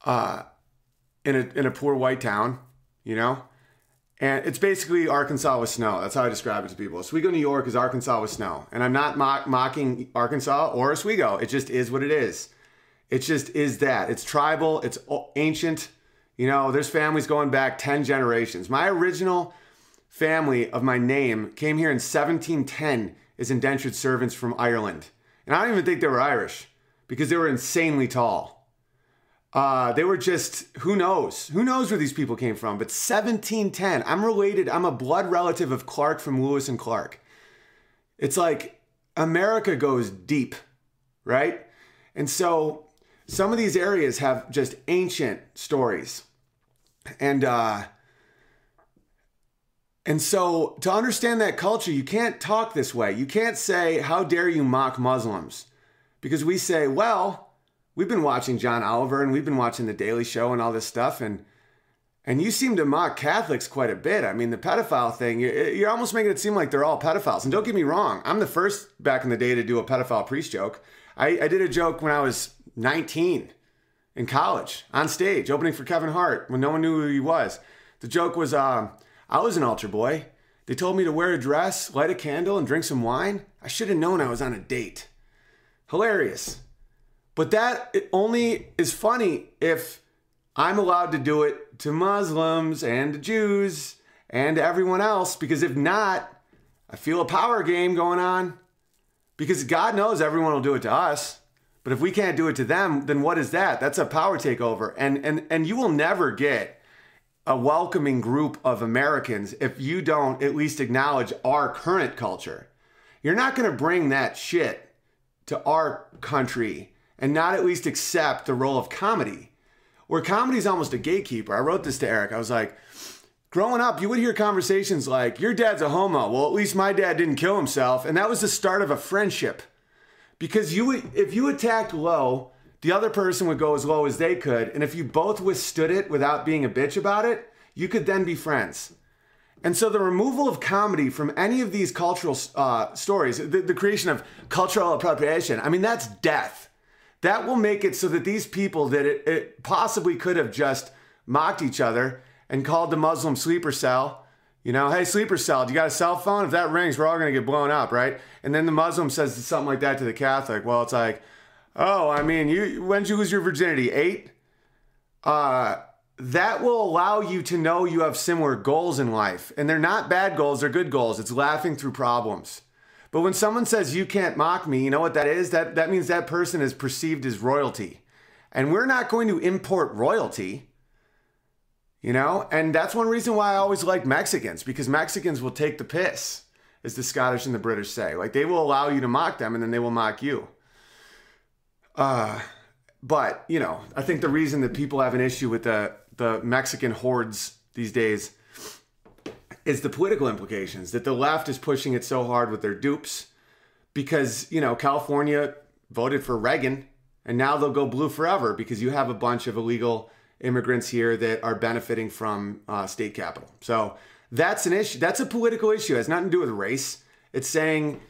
Speaker 1: uh, in, a, in a poor white town, you know? And it's basically Arkansas with snow. That's how I describe it to people. Oswego, New York is Arkansas with snow. And I'm not mock- mocking Arkansas or Oswego. It just is what it is. It just is that. It's tribal, it's ancient. You know, there's families going back 10 generations. My original family of my name came here in 1710 as indentured servants from Ireland. And I don't even think they were Irish because they were insanely tall. Uh, they were just, who knows? Who knows where these people came from? But 1710, I'm related, I'm a blood relative of Clark from Lewis and Clark. It's like America goes deep, right? And so some of these areas have just ancient stories. And uh and so to understand that culture, you can't talk this way. You can't say, "How dare you mock Muslims?" Because we say, "Well, we've been watching John Oliver and we've been watching the Daily Show and all this stuff and and you seem to mock Catholics quite a bit. I mean, the pedophile thing, you're almost making it seem like they're all pedophiles. And don't get me wrong, I'm the first back in the day to do a pedophile priest joke. I, I did a joke when I was 19 in college on stage, opening for Kevin Hart when no one knew who he was. The joke was um, I was an altar boy. They told me to wear a dress, light a candle, and drink some wine. I should have known I was on a date. Hilarious. But that only is funny if I'm allowed to do it to Muslims and to Jews and to everyone else, because if not, I feel a power game going on. Because God knows everyone will do it to us. But if we can't do it to them, then what is that? That's a power takeover. And and and you will never get a welcoming group of Americans if you don't at least acknowledge our current culture. You're not going to bring that shit to our country and not at least accept the role of comedy. Where comedy is almost a gatekeeper. I wrote this to Eric. I was like, growing up, you would hear conversations like, Your dad's a homo. Well, at least my dad didn't kill himself. And that was the start of a friendship because you would if you attacked low the other person would go as low as they could and if you both withstood it without being a bitch about it you could then be friends and so the removal of comedy from any of these cultural uh, stories the, the creation of cultural appropriation i mean that's death that will make it so that these people that it, it possibly could have just mocked each other and called the muslim sleeper cell you know, hey, sleeper cell, do you got a cell phone? If that rings, we're all going to get blown up, right? And then the Muslim says something like that to the Catholic. Well, it's like, oh, I mean, you when you lose your virginity? Eight? Uh, that will allow you to know you have similar goals in life. And they're not bad goals, they're good goals. It's laughing through problems. But when someone says you can't mock me, you know what that is? That that means that person is perceived as royalty. And we're not going to import royalty. You know, and that's one reason why I always like Mexicans because Mexicans will take the piss, as the Scottish and the British say. Like they will allow you to mock them and then they will mock you. Uh, but, you know, I think the reason that people have an issue with the, the Mexican hordes these days is the political implications that the left is pushing it so hard with their dupes because, you know, California voted for Reagan and now they'll go blue forever because you have a bunch of illegal immigrants here that are benefiting from uh, state capital. So that's an issue. That's a political issue. It has nothing to do with race. It's saying,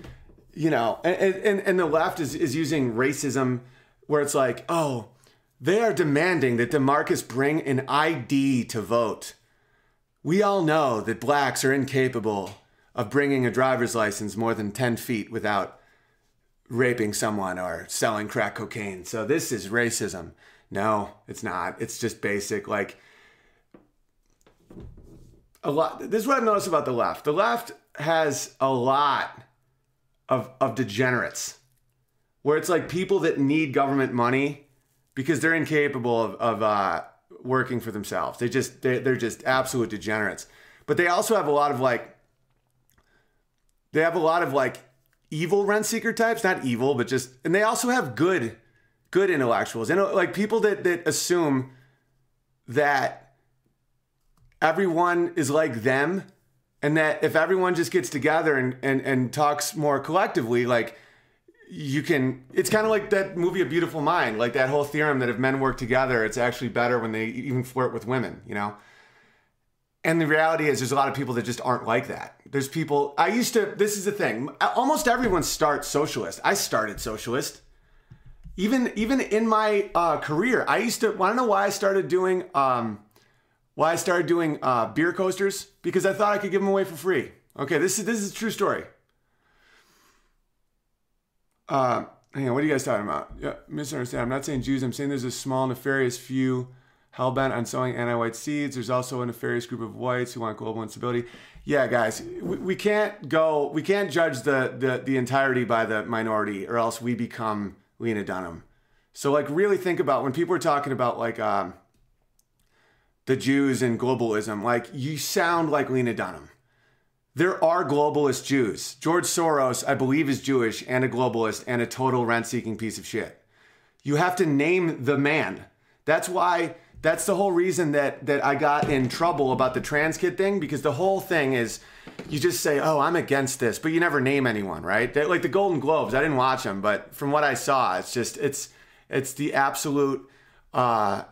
Speaker 1: you know, and, and, and the left is, is using racism where it's like, oh, they are demanding that DeMarcus bring an ID to vote. We all know that blacks are incapable of bringing a driver's license more than 10 feet without raping someone or selling crack cocaine. So this is racism. No, it's not. It's just basic. Like a lot. This is what I've noticed about the left. The left has a lot of of degenerates, where it's like people that need government money because they're incapable of of uh, working for themselves. They just they they're just absolute degenerates. But they also have a lot of like. They have a lot of like evil rent seeker types, not evil, but just, and they also have good good intellectuals. And uh, like people that that assume that everyone is like them and that if everyone just gets together and and, and talks more collectively like you can it's kind of like that movie a beautiful mind like that whole theorem that if men work together it's actually better when they even flirt with women you know? And the reality is there's a lot of people that just aren't like that. There's people i used to this is the thing almost everyone starts socialist. I started socialist even even in my uh, career, I used to I don't know why I started doing um, why I started doing uh, beer coasters because I thought I could give them away for free. Okay, this is this is a true story. Uh, hang on, what are you guys talking about? Yeah, misunderstand. I'm not saying Jews. I'm saying there's a small nefarious few hell bent on sowing anti-white seeds. There's also a nefarious group of whites who want global instability. Yeah, guys, we, we can't go. We can't judge the the the entirety by the minority, or else we become Lena Dunham. So like really think about when people are talking about like um, the Jews and globalism, like you sound like Lena Dunham. There are globalist Jews. George Soros, I believe, is Jewish and a globalist and a total rent-seeking piece of shit. You have to name the man. That's why that's the whole reason that that I got in trouble about the trans kid thing because the whole thing is you just say, "Oh, I'm against this," but you never name anyone, right? They're, like the Golden Globes, I didn't watch them, but from what I saw, it's just it's it's the absolute uh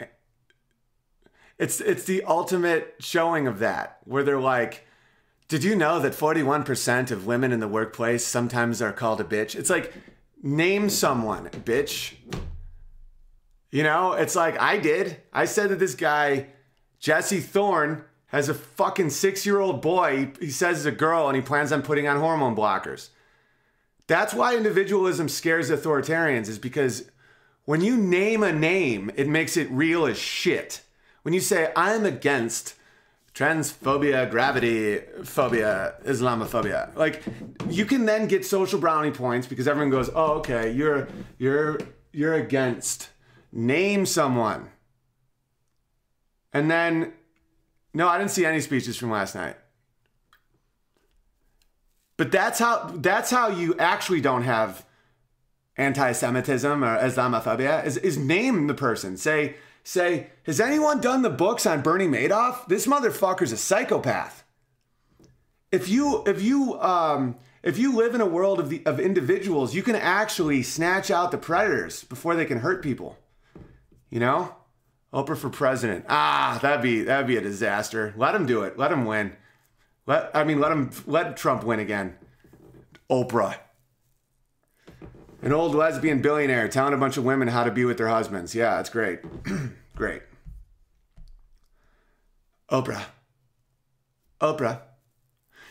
Speaker 1: it's it's the ultimate showing of that where they're like did you know that 41% of women in the workplace sometimes are called a bitch? It's like name someone, bitch. You know, it's like I did. I said that this guy Jesse Thorn has a fucking six year old boy. He, he says he's a girl and he plans on putting on hormone blockers. That's why individualism scares authoritarians, is because when you name a name, it makes it real as shit. When you say, I'm against transphobia, gravity phobia, Islamophobia, like you can then get social brownie points because everyone goes, Oh, okay, you're you're you're against. Name someone. And then no, I didn't see any speeches from last night. But that's how that's how you actually don't have anti-Semitism or Islamophobia is, is name the person. Say, say, has anyone done the books on Bernie Madoff? This motherfucker's a psychopath. If you if you um if you live in a world of the of individuals, you can actually snatch out the predators before they can hurt people. You know? Oprah for president. Ah, that'd be that'd be a disaster. Let him do it. Let him win. Let I mean let him let Trump win again. Oprah. An old lesbian billionaire telling a bunch of women how to be with their husbands. Yeah, that's great. *clears throat* great. Oprah. Oprah.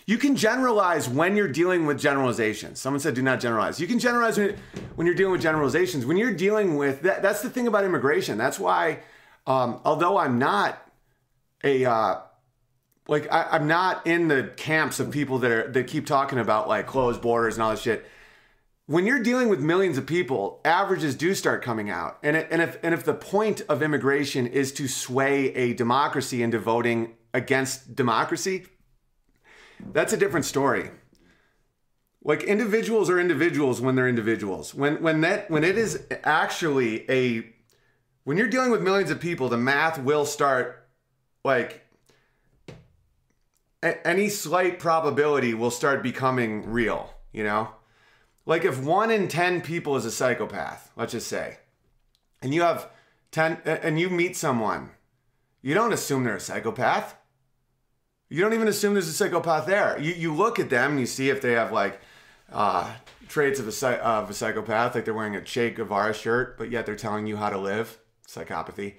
Speaker 1: You can generalize when you're dealing with generalizations. Someone said do not generalize. You can generalize when you're dealing with generalizations. When you're dealing with that, that's the thing about immigration. That's why um, although I'm not a uh, like I, am not in the camps of people that are that keep talking about like closed borders and all this shit. when you're dealing with millions of people, averages do start coming out. And, it, and, if, and if the point of immigration is to sway a democracy into voting against democracy, that's a different story. Like individuals are individuals when they're individuals. When when that when it is actually a when you're dealing with millions of people, the math will start like a- any slight probability will start becoming real, you know? Like if 1 in 10 people is a psychopath, let's just say. And you have 10 and you meet someone, you don't assume they're a psychopath. You don't even assume there's a psychopath there. You, you look at them and you see if they have like uh, traits of a, of a psychopath, like they're wearing a Che Guevara shirt, but yet they're telling you how to live. Psychopathy.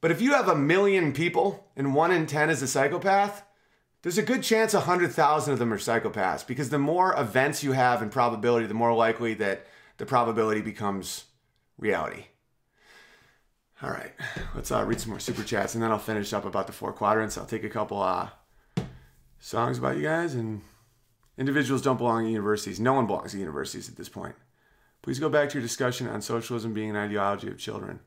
Speaker 1: But if you have a million people and one in 10 is a psychopath, there's a good chance 100,000 of them are psychopaths because the more events you have in probability, the more likely that the probability becomes reality. All right, let's uh, read some more super chats and then I'll finish up about the four quadrants. I'll take a couple uh, songs about you guys and individuals don't belong at universities. No one belongs at universities at this point. Please go back to your discussion on socialism being an ideology of children.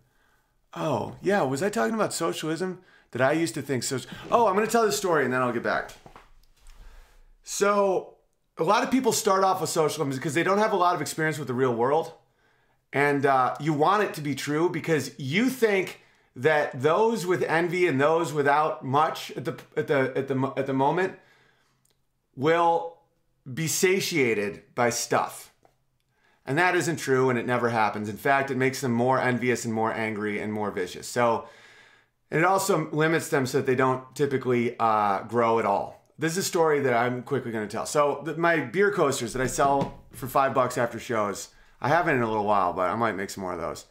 Speaker 1: Oh, yeah, was I talking about socialism? That I used to think so. Oh, I'm going to tell this story and then I'll get back. So, a lot of people start off with socialism because they don't have a lot of experience with the real world. And uh, you want it to be true because you think that those with envy and those without much at the at the at the at the moment will be satiated by stuff. And that isn't true and it never happens. In fact, it makes them more envious and more angry and more vicious. So it also limits them so that they don't typically uh, grow at all. This is a story that I'm quickly going to tell. So the, my beer coasters that I sell for five bucks after shows, I haven't in a little while, but I might make some more of those.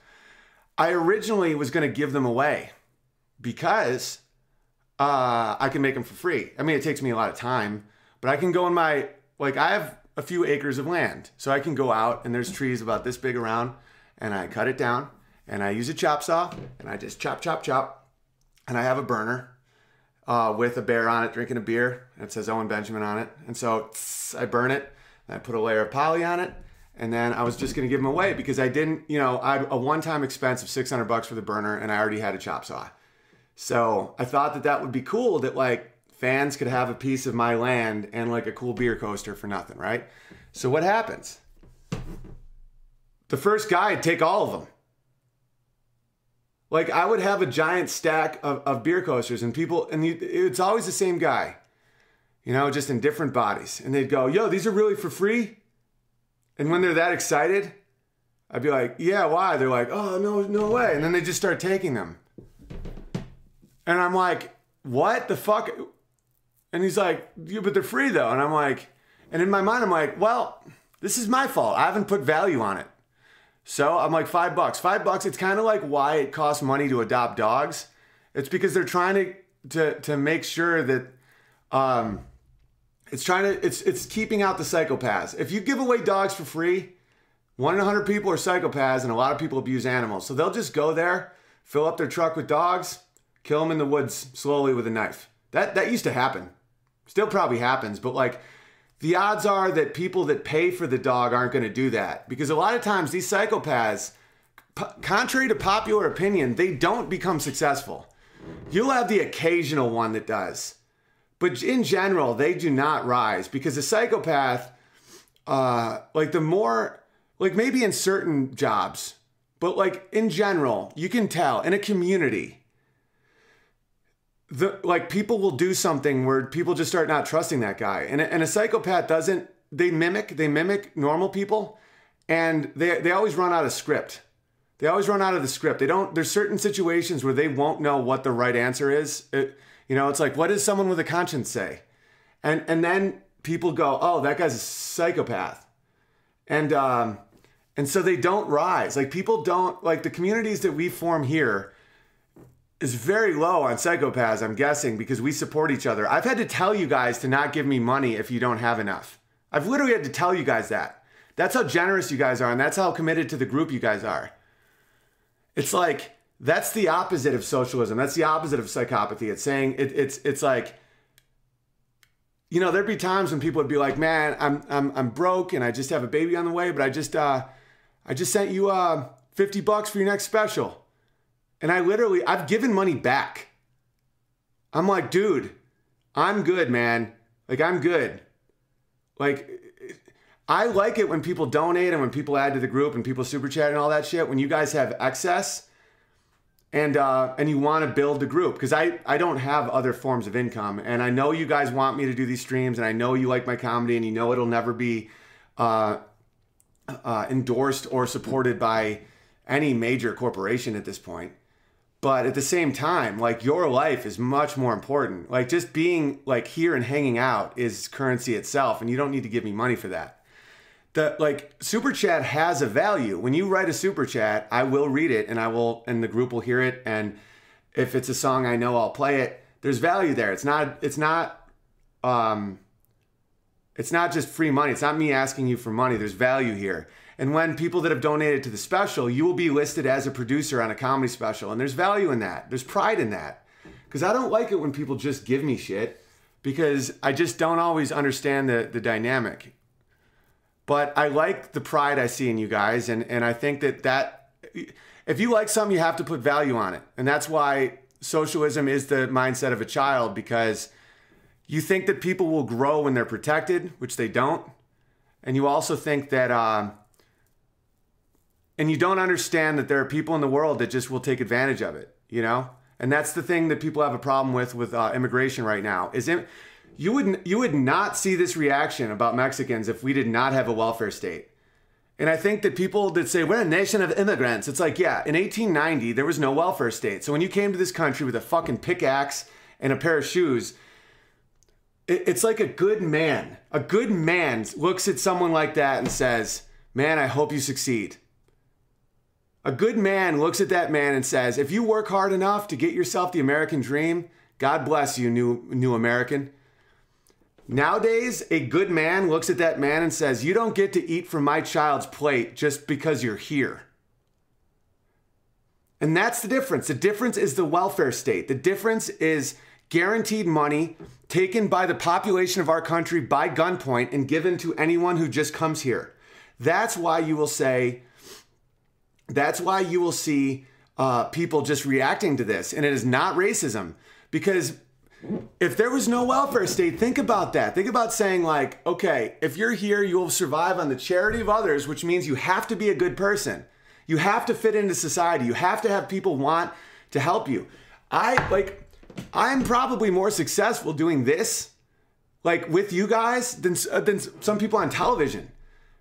Speaker 1: I originally was going to give them away because uh, I can make them for free. I mean, it takes me a lot of time, but I can go in my like I have a few acres of land, so I can go out and there's trees about this big around, and I cut it down and I use a chop saw and I just chop, chop, chop, and I have a burner uh, with a bear on it drinking a beer. And it says Owen Benjamin on it, and so tss, I burn it. And I put a layer of poly on it, and then I was just gonna give them away because I didn't, you know, I had a one-time expense of 600 bucks for the burner, and I already had a chop saw. So I thought that that would be cool that like fans could have a piece of my land and like a cool beer coaster for nothing, right? So what happens? The first guy would take all of them. Like I would have a giant stack of, of beer coasters and people, and you, it's always the same guy, you know, just in different bodies. And they'd go, yo, these are really for free. And when they're that excited, I'd be like, yeah, why? They're like, oh, no, no way. And then they just start taking them. And I'm like, what the fuck? And he's like, but they're free though. And I'm like, and in my mind, I'm like, well, this is my fault. I haven't put value on it. So I'm like, five bucks. Five bucks, it's kind of like why it costs money to adopt dogs. It's because they're trying to to to make sure that um it's trying to it's it's keeping out the psychopaths. If you give away dogs for free, one in a hundred people are psychopaths, and a lot of people abuse animals. So they'll just go there, fill up their truck with dogs, kill them in the woods slowly with a knife. That that used to happen. Still probably happens, but like the odds are that people that pay for the dog aren't going to do that. Because a lot of times these psychopaths, p- contrary to popular opinion, they don't become successful. You'll have the occasional one that does, but in general, they do not rise. Because a psychopath, uh, like the more, like maybe in certain jobs, but like in general, you can tell in a community the like people will do something where people just start not trusting that guy. And, and a psychopath doesn't they mimic they mimic normal people and they they always run out of script. They always run out of the script. They don't there's certain situations where they won't know what the right answer is. It, you know it's like what does someone with a conscience say? And and then people go oh that guy's a psychopath. And um and so they don't rise. Like people don't like the communities that we form here is very low on psychopaths, I'm guessing, because we support each other. I've had to tell you guys to not give me money if you don't have enough. I've literally had to tell you guys that. That's how generous you guys are, and that's how committed to the group you guys are. It's like that's the opposite of socialism. That's the opposite of psychopathy. It's saying it, it's it's like you know, there'd be times when people would be like, "Man, I'm I'm I'm broke and I just have a baby on the way, but I just uh I just sent you uh 50 bucks for your next special." And I literally I've given money back. I'm like, "Dude, I'm good, man. Like I'm good." Like I like it when people donate and when people add to the group and people super chat and all that shit. When you guys have excess and uh, and you want to build the group because I I don't have other forms of income and I know you guys want me to do these streams and I know you like my comedy and you know it'll never be uh, uh, endorsed or supported by any major corporation at this point. But at the same time, like your life is much more important. Like just being like here and hanging out is currency itself, and you don't need to give me money for that the like super chat has a value. When you write a super chat, I will read it and I will and the group will hear it and if it's a song I know I'll play it. There's value there. It's not it's not um it's not just free money. It's not me asking you for money. There's value here. And when people that have donated to the special, you will be listed as a producer on a comedy special and there's value in that. There's pride in that. Cuz I don't like it when people just give me shit because I just don't always understand the the dynamic. But I like the pride I see in you guys, and and I think that that if you like something, you have to put value on it, and that's why socialism is the mindset of a child because you think that people will grow when they're protected, which they don't, and you also think that. Uh, and you don't understand that there are people in the world that just will take advantage of it, you know? And that's the thing that people have a problem with with uh, immigration right now. Is it? You would you would not see this reaction about Mexicans if we did not have a welfare state. And I think that people that say we're a nation of immigrants, it's like, yeah, in 1890 there was no welfare state. So when you came to this country with a fucking pickaxe and a pair of shoes, it's like a good man. A good man looks at someone like that and says, "Man, I hope you succeed." A good man looks at that man and says, "If you work hard enough to get yourself the American dream, God bless you, new new American." Nowadays, a good man looks at that man and says, You don't get to eat from my child's plate just because you're here. And that's the difference. The difference is the welfare state. The difference is guaranteed money taken by the population of our country by gunpoint and given to anyone who just comes here. That's why you will say, that's why you will see uh, people just reacting to this. And it is not racism because if there was no welfare state, think about that. Think about saying, like, okay, if you're here, you will survive on the charity of others, which means you have to be a good person. You have to fit into society. You have to have people want to help you. I like, I'm probably more successful doing this, like with you guys, than, uh, than some people on television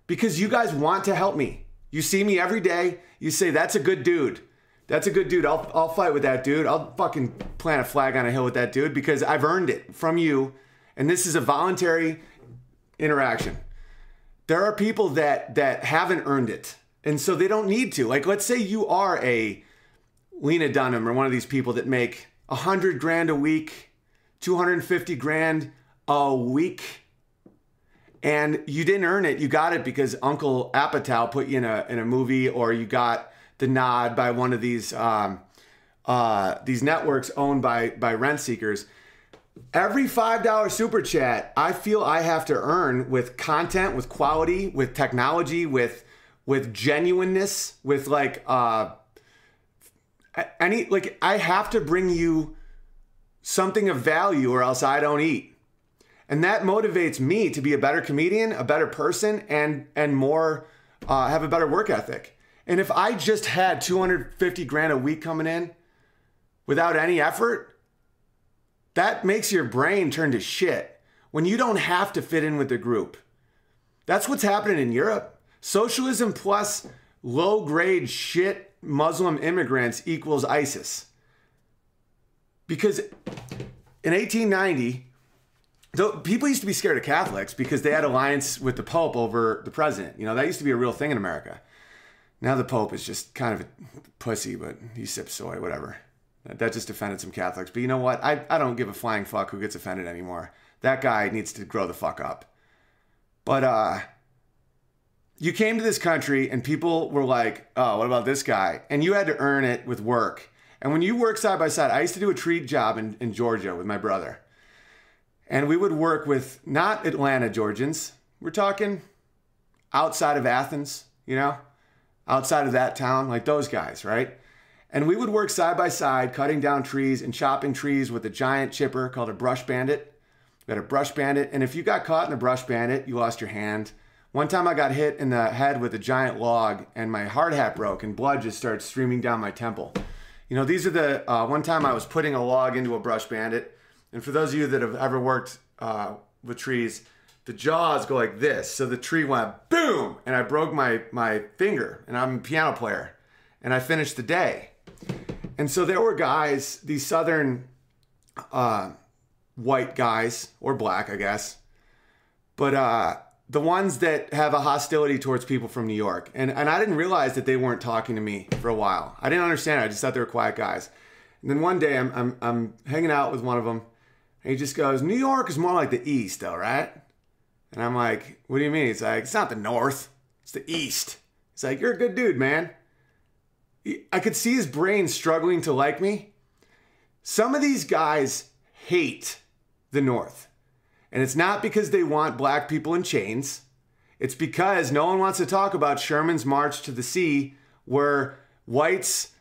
Speaker 1: because you guys want to help me. You see me every day. You say, that's a good dude. That's a good dude. I'll, I'll fight with that dude. I'll fucking plant a flag on a hill with that dude because I've earned it from you. And this is a voluntary interaction. There are people that that haven't earned it. And so they don't need to. Like let's say you are a Lena Dunham or one of these people that make a hundred grand a week, 250 grand a week. And you didn't earn it. You got it because Uncle Apatow put you in a in a movie or you got the nod by one of these um, uh, these networks owned by by rent seekers. Every five dollar super chat, I feel I have to earn with content, with quality, with technology, with with genuineness, with like uh, any like I have to bring you something of value, or else I don't eat. And that motivates me to be a better comedian, a better person, and and more uh, have a better work ethic. And if I just had 250 grand a week coming in without any effort, that makes your brain turn to shit when you don't have to fit in with the group. That's what's happening in Europe. Socialism plus low grade shit Muslim immigrants equals ISIS. Because in 1890, though people used to be scared of Catholics because they had alliance with the Pope over the president. You know, that used to be a real thing in America. Now the Pope is just kind of a pussy, but he sips soy, whatever. That just offended some Catholics. But you know what? I, I don't give a flying fuck who gets offended anymore. That guy needs to grow the fuck up. But uh you came to this country and people were like, oh, what about this guy? And you had to earn it with work. And when you work side by side, I used to do a tree job in, in Georgia with my brother. And we would work with not Atlanta Georgians. We're talking outside of Athens, you know, outside of that town, like those guys, right? And we would work side by side, cutting down trees and chopping trees with a giant chipper called a brush bandit. We had a brush bandit, and if you got caught in a brush bandit, you lost your hand. One time I got hit in the head with a giant log, and my hard hat broke, and blood just started streaming down my temple. You know, these are the uh, one time I was putting a log into a brush bandit, and for those of you that have ever worked uh, with trees, the jaws go like this. So the tree went boom, and I broke my my finger, and I'm a piano player, and I finished the day. And so there were guys, these southern uh, white guys or black, I guess, but uh, the ones that have a hostility towards people from New York. And and I didn't realize that they weren't talking to me for a while. I didn't understand. It. I just thought they were quiet guys. And then one day I'm I'm, I'm hanging out with one of them, and he just goes, "New York is more like the East, though, right?" And I'm like, "What do you mean?" He's like, "It's not the North. It's the East." He's like, "You're a good dude, man." I could see his brain struggling to like me. Some of these guys hate the North. And it's not because they want black people in chains. It's because no one wants to talk about Sherman's March to the Sea, where whites,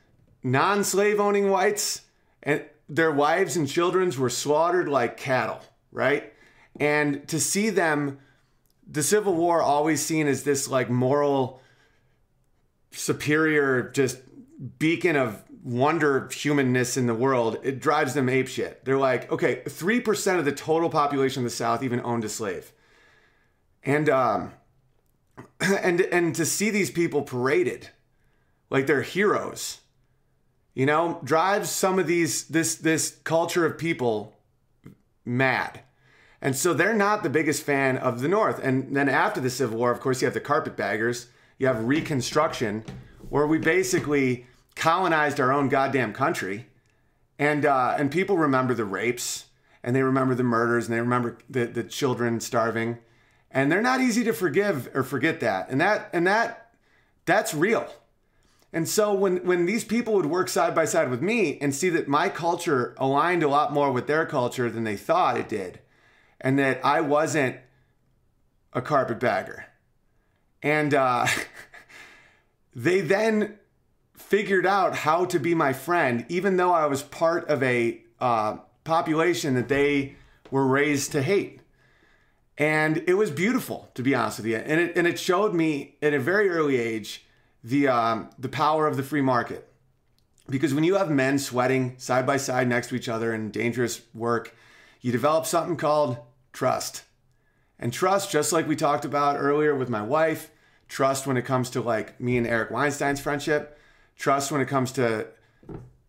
Speaker 1: non slave owning whites, and their wives and children were slaughtered like cattle, right? And to see them, the Civil War always seen as this like moral superior, just beacon of wonder humanness in the world, it drives them apeshit. They're like, okay, 3% of the total population of the South even owned a slave. And um *clears throat* and and to see these people paraded like they're heroes, you know, drives some of these this this culture of people mad. And so they're not the biggest fan of the North. And then after the Civil War, of course, you have the carpetbaggers, you have Reconstruction, where we basically colonized our own goddamn country, and uh, and people remember the rapes, and they remember the murders, and they remember the the children starving, and they're not easy to forgive or forget that, and that and that that's real. And so when when these people would work side by side with me and see that my culture aligned a lot more with their culture than they thought it did, and that I wasn't a carpetbagger, and uh, *laughs* they then figured out how to be my friend, even though I was part of a uh, population that they were raised to hate. And it was beautiful, to be honest with you. And it, and it showed me at a very early age the, um, the power of the free market. Because when you have men sweating side by side next to each other in dangerous work, you develop something called trust. And trust, just like we talked about earlier with my wife, trust when it comes to like me and Eric Weinstein's friendship, trust when it comes to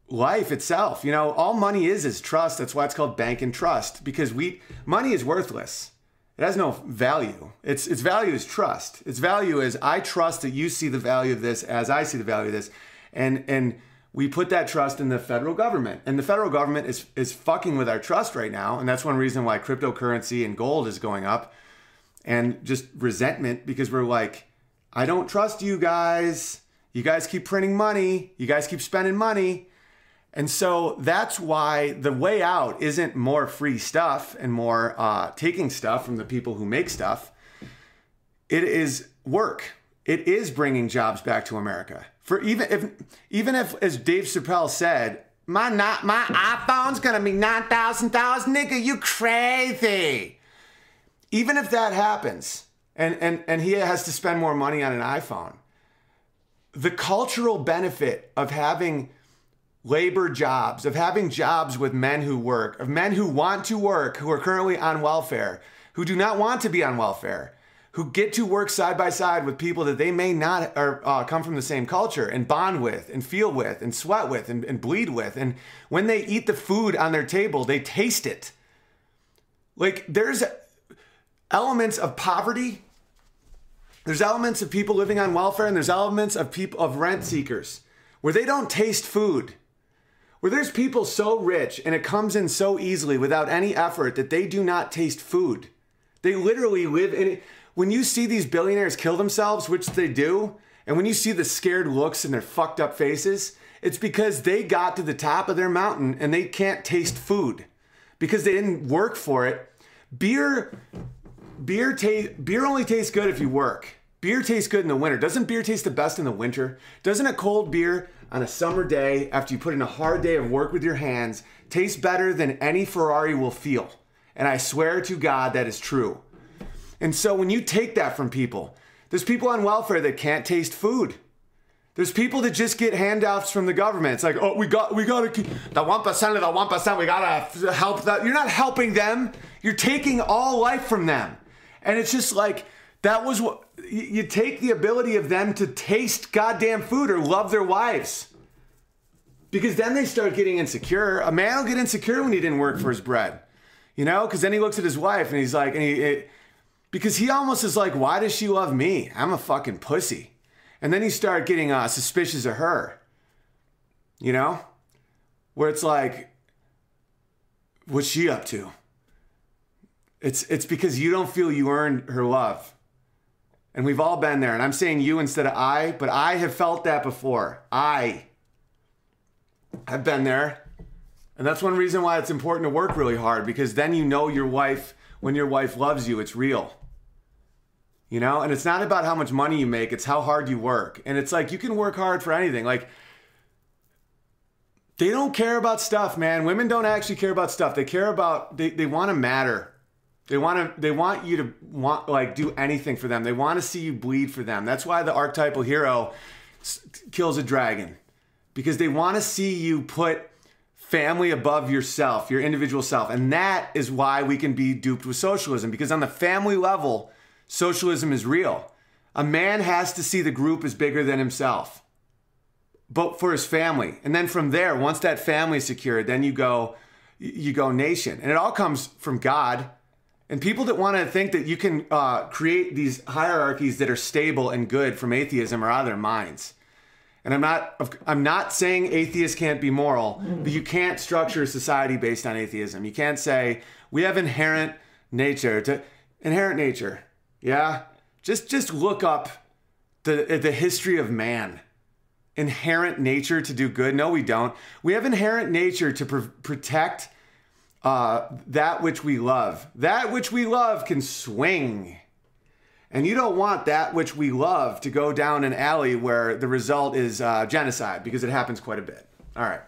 Speaker 1: life itself. You know, all money is is trust. That's why it's called bank and trust because we money is worthless. It has no value. Its its value is trust. Its value is I trust that you see the value of this as I see the value of this. And and we put that trust in the federal government. And the federal government is is fucking with our trust right now. And that's one reason why cryptocurrency and gold is going up. And just resentment because we're like, I don't trust you guys. You guys keep printing money, you guys keep spending money. And so that's why the way out isn't more free stuff and more uh, taking stuff from the people who make stuff. It is work. It is bringing jobs back to America. For even if, even if, as Dave Chappelle said, my not my iPhone's gonna be nine thousand dollars, nigga. You crazy. Even if that happens, and and and he has to spend more money on an iPhone, the cultural benefit of having labor jobs, of having jobs with men who work, of men who want to work, who are currently on welfare, who do not want to be on welfare, who get to work side by side with people that they may not or, uh, come from the same culture and bond with and feel with and sweat with and, and bleed with. And when they eat the food on their table, they taste it. Like there's elements of poverty there's elements of people living on welfare and there's elements of people of rent seekers where they don't taste food. Where there's people so rich and it comes in so easily without any effort that they do not taste food. They literally live in it. When you see these billionaires kill themselves, which they do, and when you see the scared looks in their fucked up faces, it's because they got to the top of their mountain and they can't taste food because they didn't work for it beer beer taste beer only tastes good if you work. Beer tastes good in the winter. Doesn't beer taste the best in the winter? Doesn't a cold beer on a summer day after you put in a hard day of work with your hands tastes better than any Ferrari will feel? And I swear to God that is true. And so when you take that from people, there's people on welfare that can't taste food. There's people that just get handouts from the government. It's like, oh, we got, we got to keep the one percent of the one percent. We gotta help that. You're not helping them. You're taking all life from them, and it's just like that was what you take the ability of them to taste goddamn food or love their wives. Because then they start getting insecure. A man will get insecure when he didn't work for his bread, you know? Because then he looks at his wife and he's like, and he, it, because he almost is like, why does she love me? I'm a fucking pussy. And then he start getting uh, suspicious of her, you know? Where it's like, what's she up to? It's, it's because you don't feel you earned her love. And we've all been there. And I'm saying you instead of I, but I have felt that before. I have been there. And that's one reason why it's important to work really hard because then you know your wife, when your wife loves you, it's real. You know, and it's not about how much money you make, it's how hard you work. And it's like you can work hard for anything. Like, they don't care about stuff, man. Women don't actually care about stuff. They care about, they, they want to matter. They want to they want you to want like do anything for them. They want to see you bleed for them. That's why the archetypal hero kills a dragon because they want to see you put family above yourself, your individual self. And that is why we can be duped with socialism because on the family level, socialism is real. A man has to see the group as bigger than himself. But for his family. And then from there, once that family is secured, then you go you go nation. And it all comes from God and people that want to think that you can uh, create these hierarchies that are stable and good from atheism are out of their minds. And I'm not I'm not saying atheists can't be moral, but you can't structure a society based on atheism. You can't say we have inherent nature to inherent nature. Yeah? Just just look up the the history of man. Inherent nature to do good? No, we don't. We have inherent nature to pr- protect uh, that which we love. That which we love can swing. And you don't want that which we love to go down an alley where the result is uh, genocide because it happens quite a bit. All right.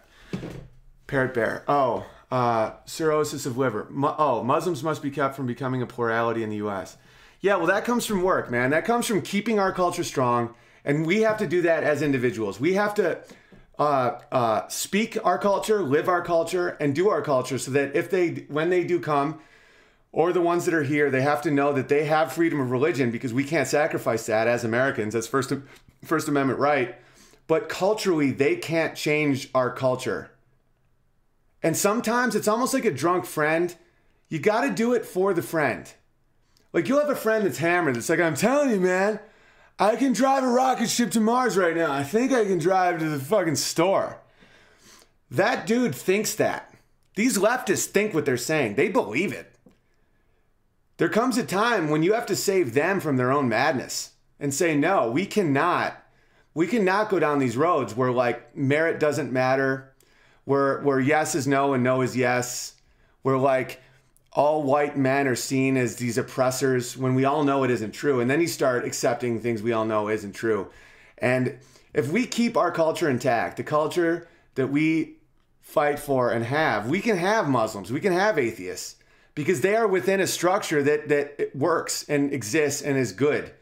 Speaker 1: Parrot bear. Oh, uh, cirrhosis of liver. Mu- oh, Muslims must be kept from becoming a plurality in the U.S. Yeah, well, that comes from work, man. That comes from keeping our culture strong. And we have to do that as individuals. We have to uh, uh, speak our culture, live our culture, and do our culture so that if they, when they do come, or the ones that are here, they have to know that they have freedom of religion because we can't sacrifice that as Americans. That's First, First Amendment right. But culturally, they can't change our culture. And sometimes it's almost like a drunk friend. You got to do it for the friend. Like you'll have a friend that's hammered. It's like, I'm telling you, man, I can drive a rocket ship to Mars right now. I think I can drive to the fucking store. That dude thinks that. These leftists think what they're saying, they believe it. There comes a time when you have to save them from their own madness and say, no, we cannot. We cannot go down these roads where like merit doesn't matter, where where yes is no and no is yes, where like all white men are seen as these oppressors when we all know it isn't true. And then you start accepting things we all know isn't true. And if we keep our culture intact, the culture that we fight for and have, we can have Muslims, we can have atheists because they are within a structure that that works and exists and is good.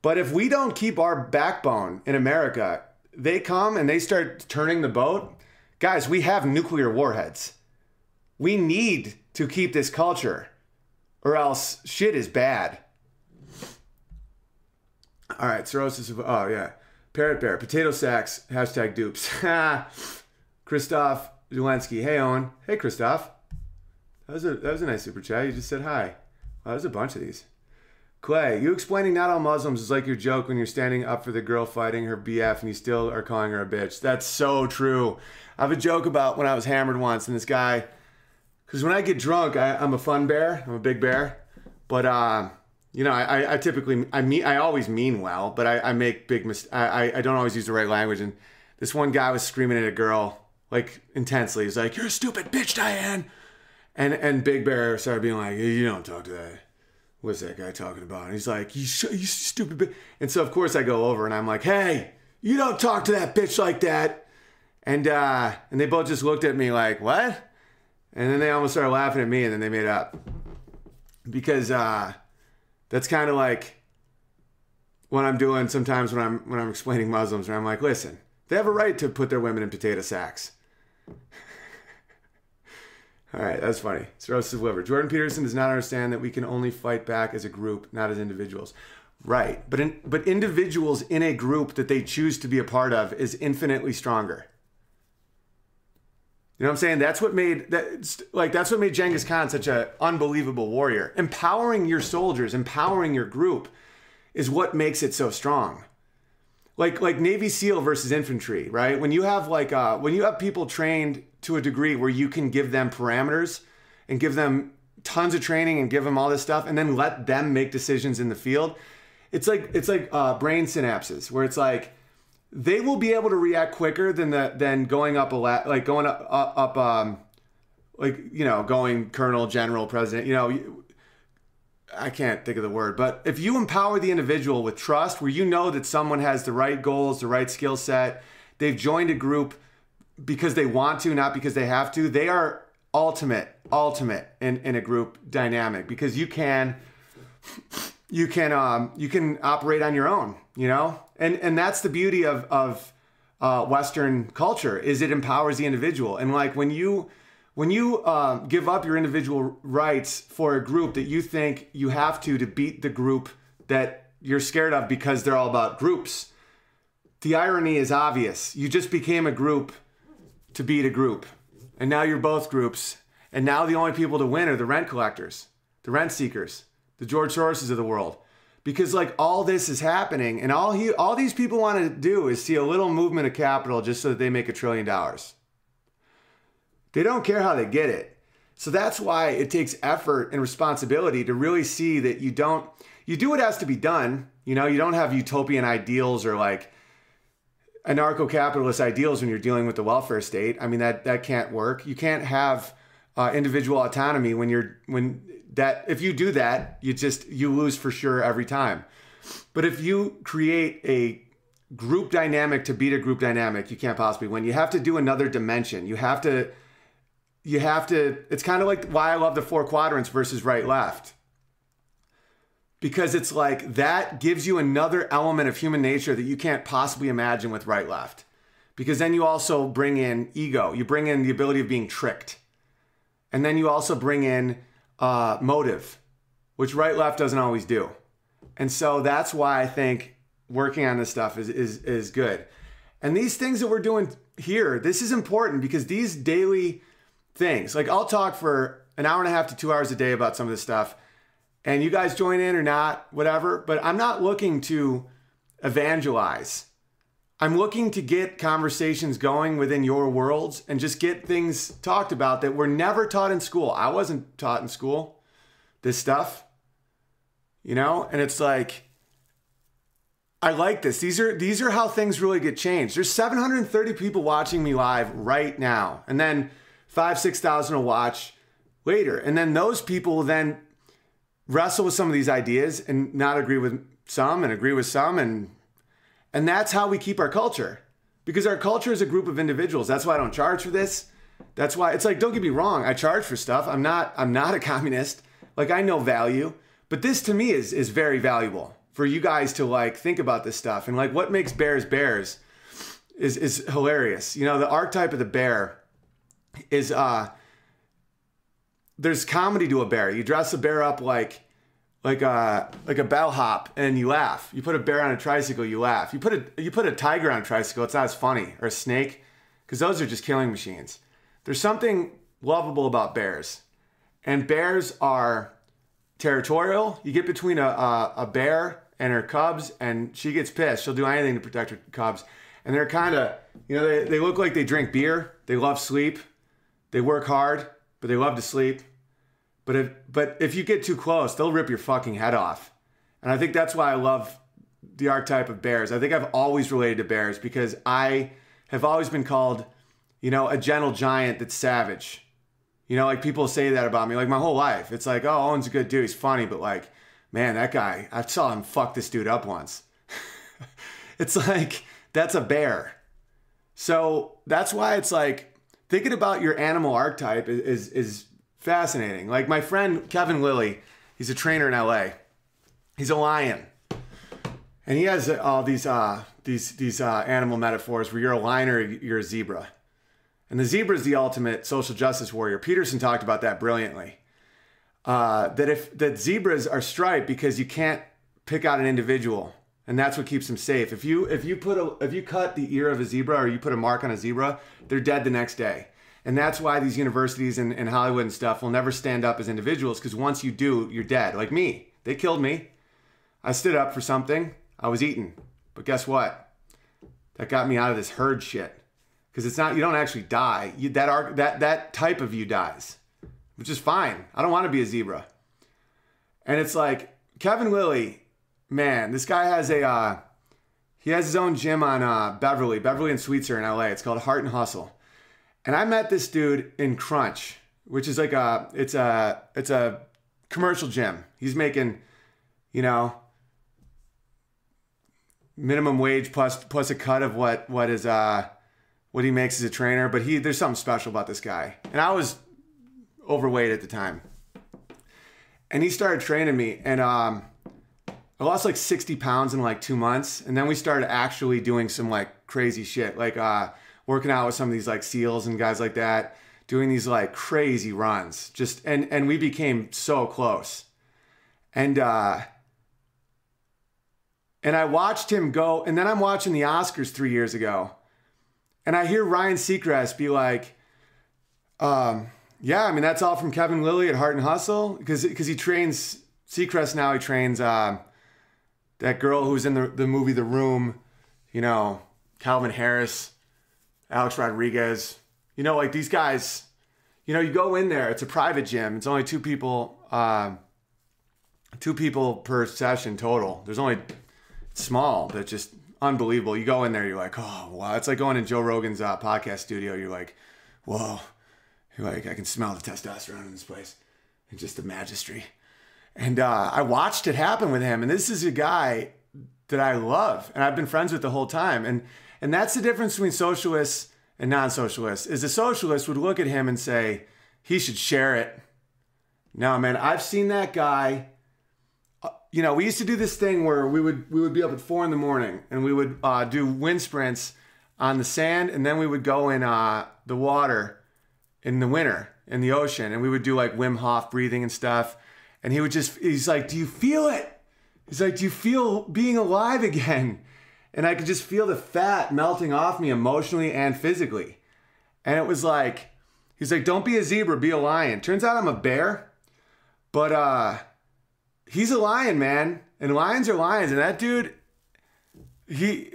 Speaker 1: But if we don't keep our backbone in America, they come and they start turning the boat. Guys, we have nuclear warheads. We need to keep this culture, or else shit is bad. All right, cirrhosis of, oh yeah. Parrot Bear, potato sacks, hashtag dupes. *laughs* Christoph Zelensky. Hey, Owen. Hey, Christoph. That was, a, that was a nice super chat. You just said hi. Wow, there's a bunch of these. Clay, you explaining not all Muslims is like your joke when you're standing up for the girl fighting her BF and you still are calling her a bitch. That's so true. I have a joke about when I was hammered once and this guy because when I get drunk, I, am a fun bear. I'm a big bear, but uh, you know, I, I typically I mean I always mean well, but I, I make big mis- I, I don't always use the right language. And this one guy was screaming at a girl like intensely. He's like, "You're a stupid bitch, Diane," And and Big Bear started being like, you don't talk to that. What's that guy talking about? And he's like, you, sh- you stupid bitch. And so of course I go over and I'm like, hey, you don't talk to that bitch like that. And uh, and they both just looked at me like, what? And then they almost started laughing at me and then they made up. Because uh, that's kind of like what I'm doing sometimes when I'm when I'm explaining Muslims, where I'm like, listen, they have a right to put their women in potato sacks. *laughs* All right, that's funny. It's roasted liver. Jordan Peterson does not understand that we can only fight back as a group, not as individuals. Right, but in, but individuals in a group that they choose to be a part of is infinitely stronger. You know what I'm saying? That's what made that like that's what made Genghis Khan such an unbelievable warrior. Empowering your soldiers, empowering your group is what makes it so strong. Like like Navy SEAL versus infantry, right? When you have like uh, when you have people trained to a degree where you can give them parameters and give them tons of training and give them all this stuff and then let them make decisions in the field it's like it's like uh, brain synapses where it's like they will be able to react quicker than the than going up a la- like going up up, up um like you know going colonel general president you know I can't think of the word, but if you empower the individual with trust, where you know that someone has the right goals, the right skill set, they've joined a group because they want to, not because they have to. They are ultimate, ultimate in, in a group dynamic because you can you can um, you can operate on your own, you know, and and that's the beauty of of uh, Western culture is it empowers the individual, and like when you when you uh, give up your individual rights for a group that you think you have to to beat the group that you're scared of because they're all about groups. The irony is obvious. You just became a group to beat a group. And now you're both groups. And now the only people to win are the rent collectors, the rent seekers, the George Soroses of the world. Because like all this is happening and all he all these people want to do is see a little movement of capital just so that they make a trillion dollars. They don't care how they get it. So that's why it takes effort and responsibility to really see that you don't you do what has to be done. You know, you don't have utopian ideals or like anarcho-capitalist ideals when you're dealing with the welfare state. I mean that that can't work. You can't have uh, individual autonomy when you're when that if you do that, you just you lose for sure every time. But if you create a group dynamic to beat a group dynamic, you can't possibly win. You have to do another dimension. You have to you have to it's kind of like why I love the four quadrants versus right left because it's like that gives you another element of human nature that you can't possibly imagine with right left. Because then you also bring in ego, you bring in the ability of being tricked. And then you also bring in uh, motive, which right left doesn't always do. And so that's why I think working on this stuff is, is, is good. And these things that we're doing here, this is important because these daily things, like I'll talk for an hour and a half to two hours a day about some of this stuff and you guys join in or not, whatever. But I'm not looking to evangelize. I'm looking to get conversations going within your worlds and just get things talked about that were never taught in school. I wasn't taught in school this stuff, you know? And it's like, I like this. These are these are how things really get changed. There's 730 people watching me live right now, and then five, six thousand will watch later, and then those people will then wrestle with some of these ideas and not agree with some and agree with some and and that's how we keep our culture. Because our culture is a group of individuals. That's why i don't charge for this. That's why it's like don't get me wrong i charge for stuff. I'm not i'm not a communist. Like i know value. But this to me is is very valuable for you guys to like think about this stuff. And like what makes bears bears is is hilarious. You know the archetype of the bear is uh there's comedy to a bear. You dress a bear up like like a like a bellhop and you laugh. You put a bear on a tricycle, you laugh. You put a you put a tiger on a tricycle, it's not as funny, or a snake, because those are just killing machines. There's something lovable about bears, and bears are territorial. You get between a, a, a bear and her cubs, and she gets pissed. She'll do anything to protect her cubs. And they're kind of, you know, they, they look like they drink beer. They love sleep. They work hard but they love to sleep. But if but if you get too close, they'll rip your fucking head off. And I think that's why I love the archetype of bears. I think I've always related to bears because I have always been called, you know, a gentle giant that's savage. You know, like people say that about me, like my whole life. It's like, oh, Owen's a good dude. He's funny, but like, man, that guy, I saw him fuck this dude up once. *laughs* it's like, that's a bear. So that's why it's like, thinking about your animal archetype is, is, is fascinating. Like my friend Kevin Lilly, he's a trainer in LA. He's a lion. And he has all these uh, these these uh, animal metaphors where you're a lion or you're a zebra. And the zebra is the ultimate social justice warrior. Peterson talked about that brilliantly. Uh, that if that zebras are striped because you can't pick out an individual, and that's what keeps them safe. If you if you put a if you cut the ear of a zebra or you put a mark on a zebra, they're dead the next day. And that's why these universities and, and Hollywood and stuff will never stand up as individuals because once you do, you're dead. Like me, they killed me. I stood up for something. I was eaten. But guess what? That got me out of this herd shit. Because it's not you don't actually die. You, that that that type of you dies, which is fine. I don't want to be a zebra. And it's like Kevin Lilly, man, this guy has a uh, he has his own gym on uh, Beverly, Beverly and Sweetzer in LA. It's called Heart and Hustle. And I met this dude in Crunch, which is like a it's a it's a commercial gym. He's making, you know, minimum wage plus plus a cut of what what is uh what he makes as a trainer. But he there's something special about this guy. And I was overweight at the time. And he started training me and um I lost like 60 pounds in like two months. And then we started actually doing some like crazy shit. Like uh working out with some of these like seals and guys like that, doing these like crazy runs. Just and and we became so close. And uh and I watched him go, and then I'm watching the Oscars three years ago, and I hear Ryan Seacrest be like, um, yeah, I mean that's all from Kevin Lilly at Heart and Hustle because because he trains Seacrest now. He trains uh, that girl who's in the the movie The Room, you know, Calvin Harris. Alex Rodriguez. You know, like these guys, you know, you go in there, it's a private gym. It's only two people, uh, two people per session total. There's only small, but just unbelievable. You go in there, you're like, oh wow. It's like going in Joe Rogan's uh, podcast studio. You're like, whoa. You're like, I can smell the testosterone in this place, and just the magistry. And uh, I watched it happen with him, and this is a guy that I love, and I've been friends with the whole time. And and that's the difference between socialists and non-socialists. Is a socialist would look at him and say, he should share it. No, man, I've seen that guy. You know, we used to do this thing where we would we would be up at four in the morning and we would uh, do wind sprints on the sand, and then we would go in uh, the water in the winter in the ocean, and we would do like Wim Hof breathing and stuff. And he would just he's like, "Do you feel it?" He's like, "Do you feel being alive again?" And I could just feel the fat melting off me emotionally and physically. And it was like, he's like, don't be a zebra, be a lion. Turns out I'm a bear, but uh, he's a lion, man. And lions are lions. And that dude, he,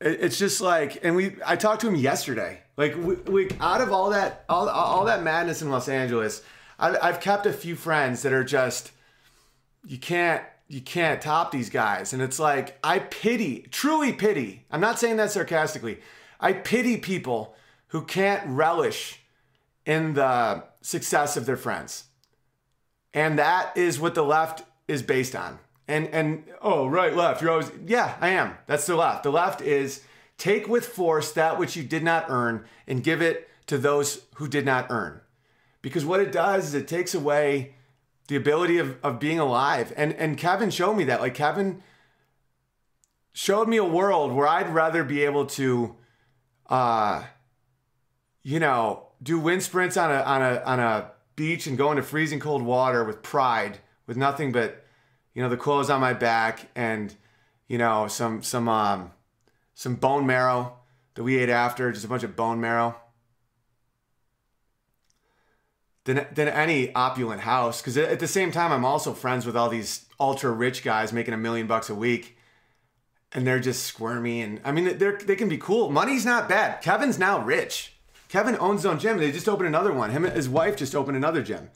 Speaker 1: it's just like, and we, I talked to him yesterday. Like, we, we out of all that, all, all that madness in Los Angeles, I, I've kept a few friends that are just, you can't, you can't top these guys. And it's like, I pity, truly pity. I'm not saying that sarcastically. I pity people who can't relish in the success of their friends. And that is what the left is based on. And and oh, right, left. You're always yeah, I am. That's the left. The left is take with force that which you did not earn and give it to those who did not earn. Because what it does is it takes away the ability of, of being alive. And and Kevin showed me that. Like Kevin showed me a world where I'd rather be able to uh you know, do wind sprints on a on a on a beach and go into freezing cold water with pride, with nothing but, you know, the clothes on my back and, you know, some some um some bone marrow that we ate after, just a bunch of bone marrow than, than any opulent house. Because at the same time, I'm also friends with all these ultra rich guys making a million bucks a week, and they're just squirmy. And I mean, they're they can be cool. Money's not bad. Kevin's now rich. Kevin owns his own gym. They just opened another one. Him and his wife just opened another gym.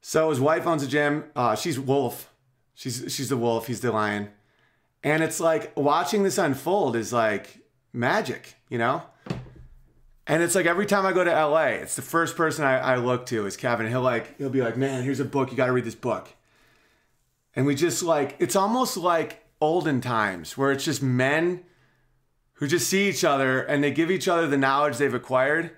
Speaker 1: So his wife owns a gym. Uh, she's wolf. She's she's the wolf. He's the lion. And it's like watching this unfold is like magic, you know. And it's like every time I go to LA, it's the first person I, I look to is Kevin. He'll like he'll be like, "Man, here's a book. You got to read this book." And we just like it's almost like olden times where it's just men who just see each other and they give each other the knowledge they've acquired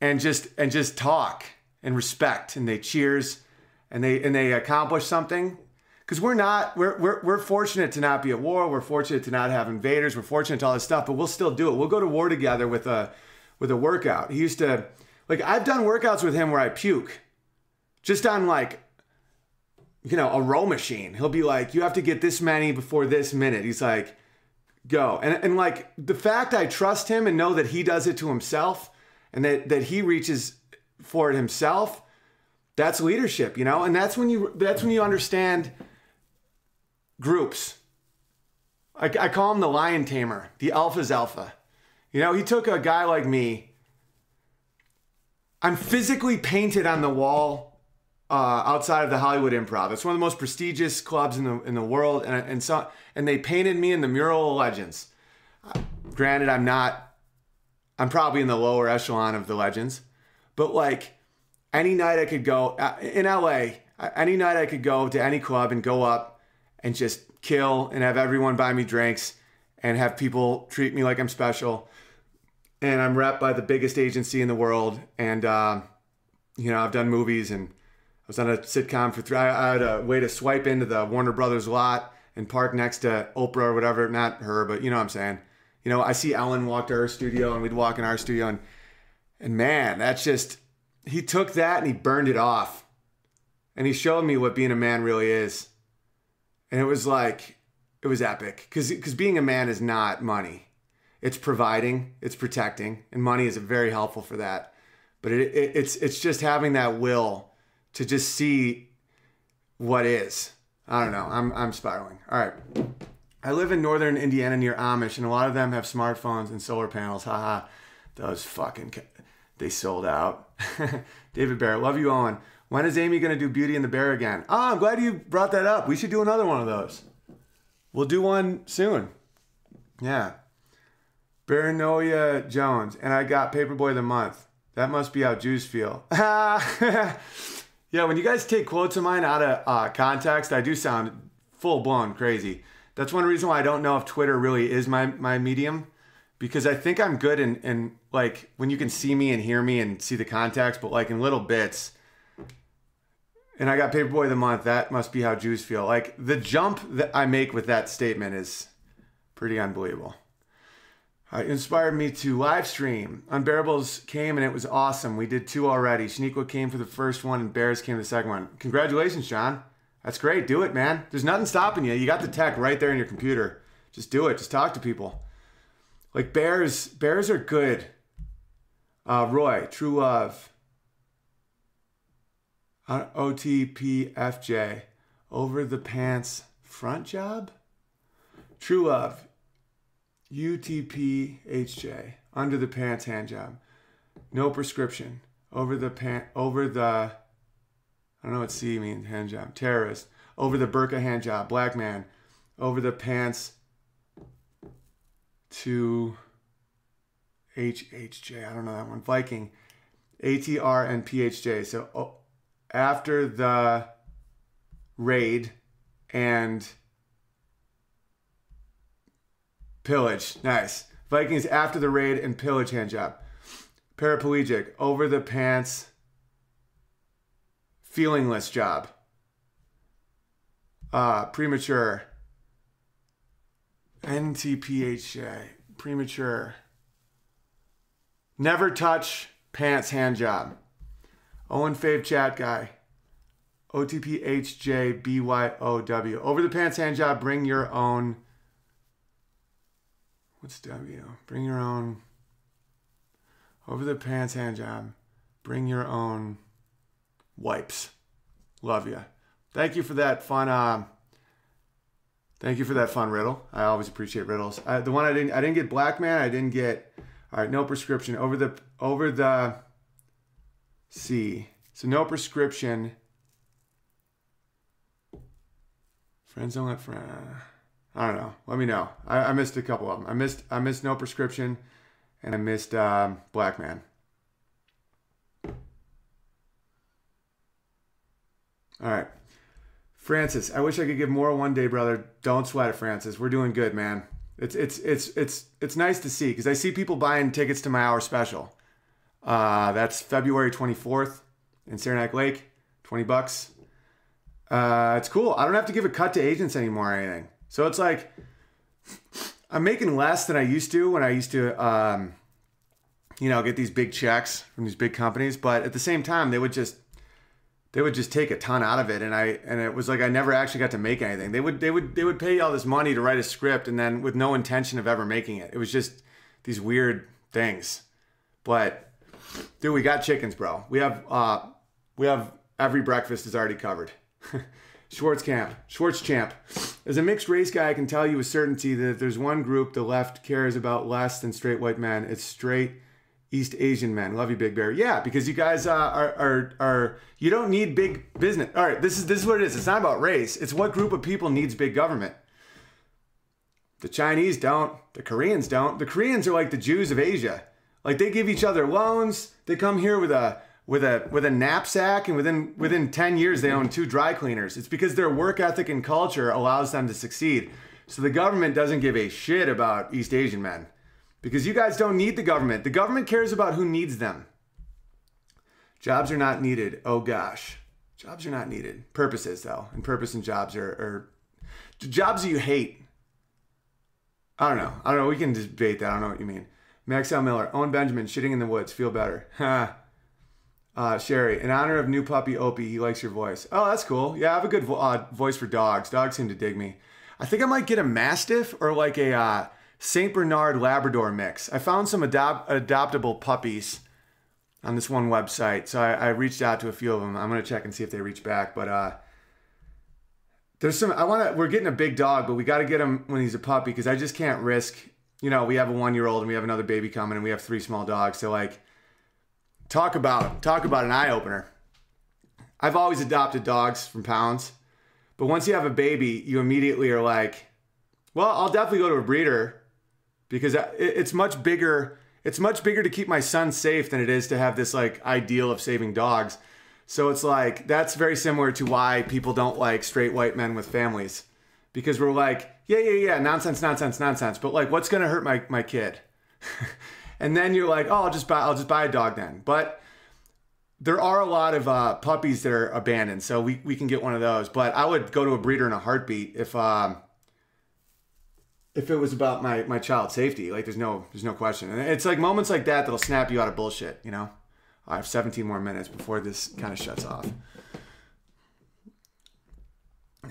Speaker 1: and just and just talk and respect and they cheers and they and they accomplish something because we're not we're, we're we're fortunate to not be at war we're fortunate to not have invaders we're fortunate to all this stuff but we'll still do it we'll go to war together with a with a workout. He used to like i've done workouts with him where i puke. Just on like you know a row machine. He'll be like you have to get this many before this minute. He's like go. And, and like the fact i trust him and know that he does it to himself and that that he reaches for it himself that's leadership you know? And that's when you that's when you understand groups. I, I call him the lion tamer. The alpha's alpha you know he took a guy like me i'm physically painted on the wall uh, outside of the Hollywood Improv. It's one of the most prestigious clubs in the in the world, and and so and they painted me in the mural of legends. Granted, I'm not. I'm probably in the lower echelon of the legends, but like any night I could go uh, in LA, any night I could go to any club and go up and just kill and have everyone buy me drinks and have people treat me like I'm special. And I'm rep by the biggest agency in the world, and uh, you know I've done movies and I was on a sitcom for three. I had a way to swipe into the Warner Brothers lot and park next to Oprah or whatever. Not her, but you know what I'm saying. You know, I see Ellen walk to her studio and we'd walk in our studio and and man, that's just he took that and he burned it off. And he showed me what being a man really is. And it was like it was epic cuz cuz being a man is not money. It's providing, it's protecting, and money is very helpful for that. But it, it, it's it's just having that will to just see what is. I don't know. I'm I'm spiraling. All right. I live in northern Indiana near Amish, and a lot of them have smartphones and solar panels. Haha. Those fucking they sold out. *laughs* David Barrett, love you, Owen. When is Amy gonna do Beauty and the Bear again? Oh, I'm glad you brought that up. We should do another one of those. We'll do one soon. Yeah. Baranoia Jones, and I got Paperboy of the Month. That must be how Jews feel. *laughs* Yeah, when you guys take quotes of mine out of uh, context, I do sound full blown crazy. That's one reason why I don't know if Twitter really is my my medium, because I think I'm good in in like when you can see me and hear me and see the context, but like in little bits. And I got Paperboy of the month. That must be how Jews feel. Like the jump that I make with that statement is pretty unbelievable. Uh, inspired me to live stream. Unbearables came and it was awesome. We did two already. Shaniqua came for the first one and Bears came the second one. Congratulations, John. That's great. Do it, man. There's nothing stopping you. You got the tech right there in your computer. Just do it. Just talk to people. Like Bears, Bears are good. Uh, Roy, True Love. Uh, OTPFJ. Over the pants front job? True Love. UTPHJ, under the pants hand job. No prescription. Over the pant over the I don't know what C means, hand job. Terrorist. Over the burqa hand job, black man. Over the pants to HHJ. I don't know that one. Viking. ATR and PHJ. So oh, after the raid and Pillage. Nice. Vikings after the raid and pillage hand job. Paraplegic. Over the pants. Feelingless job. Uh, premature. NTPHJ. Premature. Never touch pants hand job. Owen Fave chat guy. OTPHJBYOW. Over the pants hand job. Bring your own What's W? Bring your own. Over the pants hand job. Bring your own wipes. Love you. Thank you for that fun. Uh, thank you for that fun riddle. I always appreciate riddles. The one I didn't I didn't get Black Man. I didn't get. All right, no prescription over the over the. C. So no prescription. Friends don't let friends. I don't know. Let me know. I, I, missed a couple of them. I missed I missed no prescription, and I missed um, Black Man. All right. Francis, I wish I could give more one day, brother. Don't sweat it, Francis. We're doing good, man. It's it's it's it's it's nice to see because I see people buying tickets to my hour special. Uh, that's February 24th in Saranac Lake, 20 bucks. Uh, it's cool. I don't have to give a cut to agents anymore or anything. So it's like I'm making less than I used to when I used to, um, you know, get these big checks from these big companies. But at the same time, they would just they would just take a ton out of it. And i and it was like i never actually got to make anything. They would they would they would pay all this money to write a script and then with no intention of ever making it. It was just these weird things. But dude we got chickens bro. We have uh we have every breakfast is already covered *laughs* schwartz camp schwartz champ as a mixed race guy i can tell you with certainty that if there's one group the left cares about less than straight white men it's straight East Asian men. Love you, Big Bear. Yeah, because you guys uh, are, are are you don't need big business. All right, this is this is what it is. It's not about race. It's what group of people needs big government. The Chinese don't. The Koreans don't. The Koreans are like the Jews of Asia. Like they give each other loans. They come here with a with a with a knapsack, and within within ten years they own two dry cleaners. It's because their work ethic and culture allows them to succeed. So the government doesn't give a shit about East Asian men because you guys don't need the government. The government cares about who needs them. Jobs are not needed. Oh gosh. Jobs are not needed. Purposes, though. And purpose and jobs are, are jobs you hate. I don't know. I don't know. We can debate that. I don't know what you mean. Max. Miller, Owen Benjamin, shitting in the woods. Feel better. *laughs* uh, Sherry, in honor of new puppy Opie, he likes your voice. Oh, that's cool. Yeah, I have a good vo- uh, voice for dogs. Dogs seem to dig me. I think I might get a Mastiff or like a uh, St. Bernard Labrador mix. I found some adopt- adoptable puppies on this one website, so I, I, reached out to a few of them. I'm gonna check and see if they reach back, but uh, there's some. I want to. We're getting a big dog, but we got to get him when he's a puppy because I just can't risk. You know, we have a one year old and we have another baby coming, and we have three small dogs. So like, talk about talk about an eye opener. I've always adopted dogs from pounds, but once you have a baby, you immediately are like, well, I'll definitely go to a breeder because it's much bigger. It's much bigger to keep my son safe than it is to have this like ideal of saving dogs. So it's like that's very similar to why people don't like straight white men with families because we're like, yeah, yeah, yeah, nonsense, nonsense, nonsense. But like, what's gonna hurt my my kid? *laughs* and then you're like, oh, I'll just buy, I'll just buy a dog then. But there are a lot of uh, puppies that are abandoned, so we, we can get one of those. But I would go to a breeder in a heartbeat if um, if it was about my my child's safety. Like there's no there's no question. And it's like moments like that that'll snap you out of bullshit. You know, I have 17 more minutes before this kind of shuts off.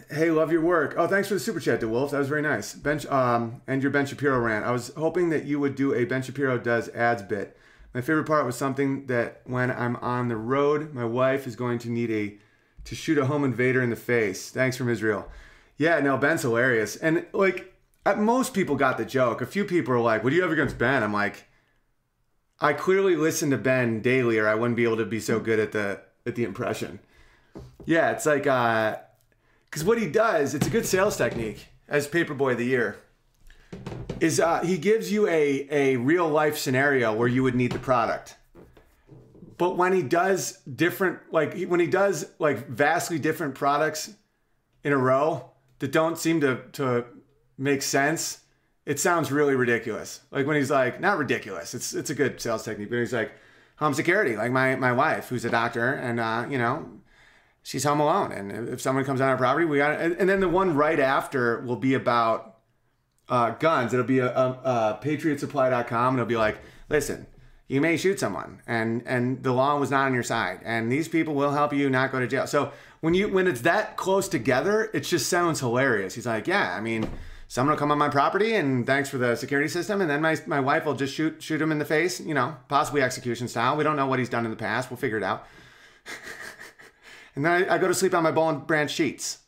Speaker 1: Hey, love your work. Oh, thanks for the super chat, DeWolf. That was very nice. Bench um and your Ben Shapiro rant. I was hoping that you would do a Ben Shapiro does ads bit. My favorite part was something that when I'm on the road, my wife is going to need a to shoot a home invader in the face. Thanks from Israel. Yeah, no, Ben's hilarious. And like most people got the joke. A few people are like, "What do you have against Ben?" I'm like, I clearly listen to Ben daily, or I wouldn't be able to be so good at the at the impression. Yeah, it's like uh, because what he does, it's a good sales technique as Paperboy of the Year. Is uh, he gives you a a real life scenario where you would need the product, but when he does different, like when he does like vastly different products in a row that don't seem to to make sense, it sounds really ridiculous. Like when he's like, not ridiculous. It's it's a good sales technique, but he's like, home security. Like my my wife, who's a doctor, and uh, you know, she's home alone, and if someone comes on our property, we got. And, and then the one right after will be about uh, guns. It'll be a, a, a patriotsupply.com, and it'll be like, listen. You may shoot someone, and and the law was not on your side, and these people will help you not go to jail. So when you when it's that close together, it just sounds hilarious. He's like, yeah, I mean, someone will come on my property and thanks for the security system and then my, my wife will just shoot shoot him in the face you know possibly execution style we don't know what he's done in the past we'll figure it out *laughs* and then I, I, go to sleep on my Boll and Branch sheets.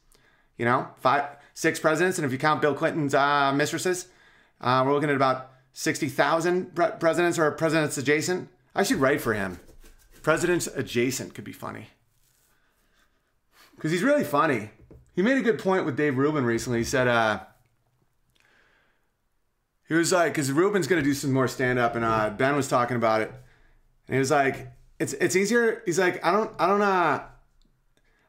Speaker 1: You know five six presidents and if you count bill clinton's uh, mistresses uh, we're looking at about 60000 pre- presidents or presidents adjacent. I should write for him. Presidents adjacent could be funny. Because he's really funny. He made a good point with dave rubin recently. He said uh, He was like, because Rubin's gonna do some more stand up, and uh, Ben was talking about it, and he was like, it's it's easier. He's like, I don't I don't uh.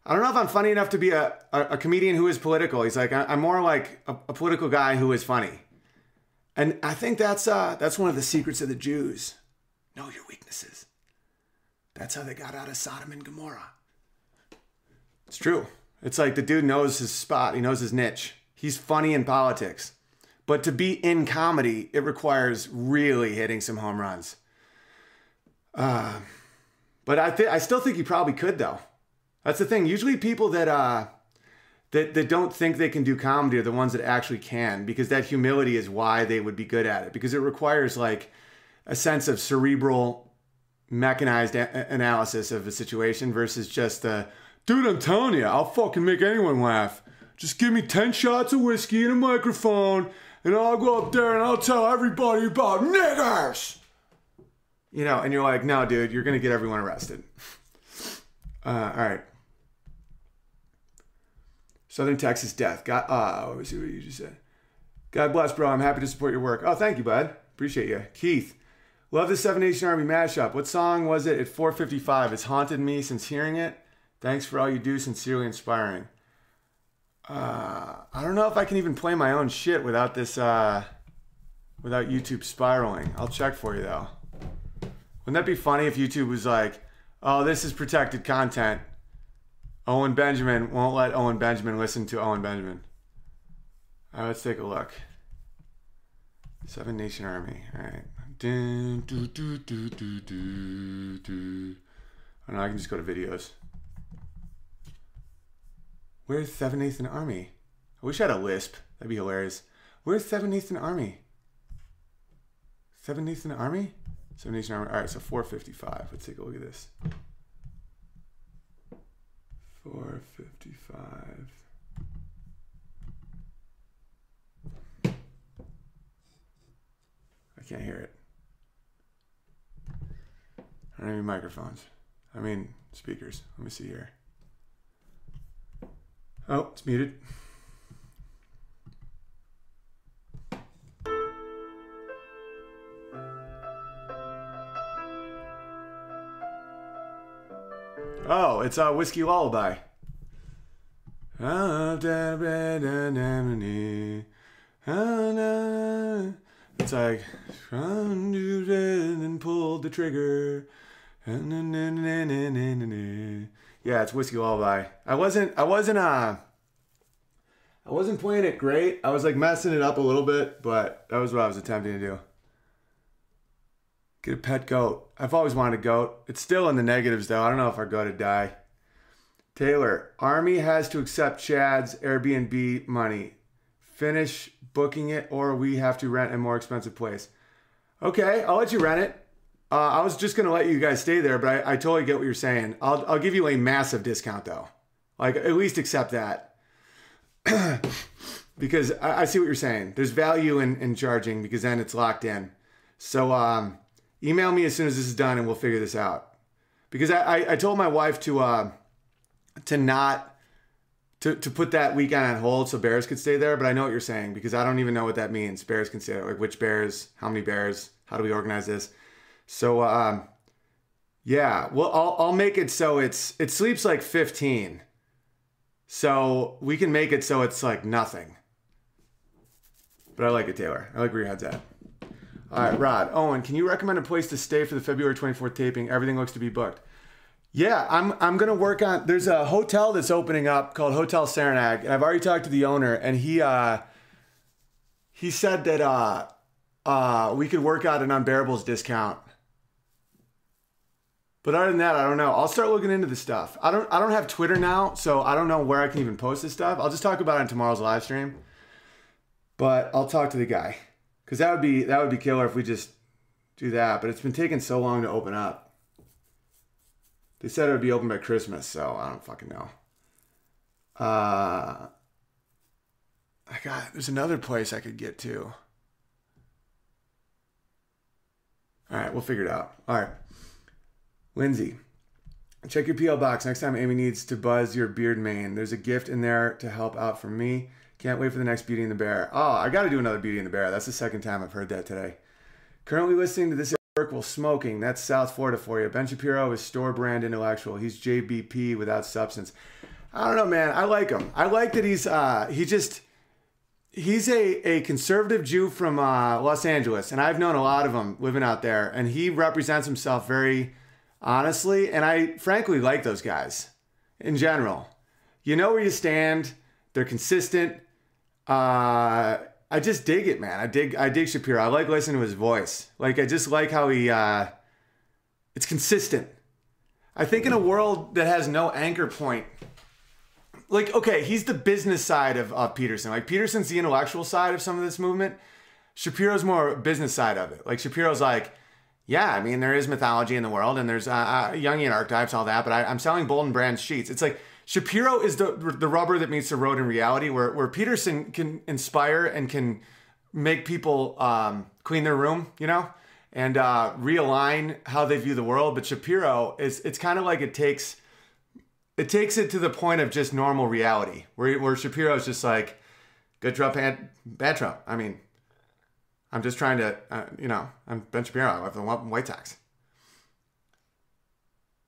Speaker 1: I don't know if I'm funny enough to be a, a, a comedian who is political. He's like, I, I'm more like a, a political guy who is funny. And I think that's uh, that's one of the secrets of the Jews. Know your weaknesses. That's how they got out of Sodom and Gomorrah. It's true. It's like the dude knows his spot. He knows his niche. He's funny in politics. But to be in comedy, it requires really hitting some home runs. Uh, but I think I still think he probably could though. That's the thing. Usually people that uh that that don't think they can do comedy are the ones that actually can because that humility is why they would be good at it because it requires like a sense of cerebral mechanized a- analysis of a situation versus just uh dude I'm telling you I'll fucking make anyone laugh. Just give me 10 shots of whiskey and a microphone and I'll go up there and I'll tell everybody about niggers. You know, and you're like, no, dude, you're gonna get everyone arrested. *laughs* Uh, all right. Southern Texas death. God, uh, let me see what you just said. God bless, bro. I'm happy to support your work. Oh, thank you, bud. Appreciate you. Keith, love the Seven Nation Army mashup. What song was it at 4:55? It's haunted me since hearing it. Thanks for all you do. Sincerely inspiring. Uh, I don't know if I can even play my own shit without this, uh, without YouTube spiraling. I'll check for you though. Wouldn't that be funny if YouTube was like, "Oh, this is protected content." Owen Benjamin won't let Owen Benjamin listen to Owen Benjamin. All right, let's take a look. Seven Nation Army. All right. Dun, do, do, do, do, do, do. I know oh, I can just go to videos. Where's Seven Nation Army? I wish I had a lisp. That'd be hilarious. Where's Seven Nation Army? Seven Nation Army? Seven Nation Army. All right, so 455. Let's take a look at this. 455. I can't hear it. I don't have any microphones. I mean, speakers. Let me see here. Oh, it's muted. Oh, it's a whiskey lullaby. Ah, ah, it's like and pulled the trigger. Ah, yeah, it's whiskey lullaby. I wasn't. I wasn't. Uh, I wasn't playing it great. I was like messing it up a little bit, but that was what I was attempting to do. Get a pet goat. I've always wanted a goat. It's still in the negatives though. I don't know if our goat would die. Taylor, Army has to accept Chad's Airbnb money. Finish booking it, or we have to rent a more expensive place. Okay, I'll let you rent it. Uh, I was just gonna let you guys stay there, but I, I totally get what you're saying. I'll I'll give you a massive discount though. Like at least accept that. *clears throat* because I, I, see what you're saying. There's value in, in charging because then it's locked in. So um, email me as soon as this is done and we'll figure this out. Because I, I, I told my wife to uh, to not to, to put that weekend on hold so bears could stay there, but I know what you're saying because I don't even know what that means. Bears can stay there. Like which bears, how many bears, how do we organize this? So um, yeah, well I'll I'll make it so it's it sleeps like 15. So we can make it so it's like nothing. But I like it, Taylor. I like where your head's at. All right, Rod. Owen, can you recommend a place to stay for the February 24th taping? Everything looks to be booked. Yeah, I'm I'm gonna work on. There's a hotel that's opening up called Hotel Saranac, and I've already talked to the owner, and he uh he said that uh uh we could work out an unbearables discount. But other than that, I don't know. I'll start looking into the stuff. I don't I don't have Twitter now, so I don't know where I can even post this stuff. I'll just talk about it in tomorrow's live stream. But I'll talk to the guy. Cause that would be that would be killer if we just do that. But it's been taking so long to open up. They said it would be open by Christmas, so I don't fucking know. Uh, I got there's another place I could get to. All right, we'll figure it out. All right, Lindsay, check your PL box next time Amy needs to buzz your beard mane. There's a gift in there to help out for me. Can't wait for the next Beauty and the Bear. Oh, I got to do another Beauty and the Bear. That's the second time I've heard that today. Currently listening to this work while smoking. That's South Florida for you. Ben Shapiro is store brand intellectual. He's JBP without substance. I don't know, man. I like him. I like that he's uh he just he's a, a conservative Jew from uh, Los Angeles, and I've known a lot of them living out there, and he represents himself very honestly, and I frankly like those guys in general. You know where you stand. They're consistent. Uh, I just dig it, man. I dig I dig Shapiro. I like listening to his voice. Like I just like how he uh, it's consistent. I think in a world that has no anchor point, like okay, he's the business side of, of Peterson. Like Peterson's the intellectual side of some of this movement. Shapiro's more business side of it. Like Shapiro's like, yeah, I mean there is mythology in the world and there's uh, uh, Jungian archetypes, all that. But I, I'm selling Boll and Branch sheets. It's like Shapiro is the the rubber that meets the road in reality, where where Peterson can inspire and can make people um, clean their room, you know, and uh, realign how they view the world. But Shapiro is it's kind of like it takes it takes it to the point of just normal reality, where where Shapiro is just like good Trump, bad, bad Trump. I mean, I'm just trying to, uh, you know, I'm Ben Shapiro. I have the White Sox.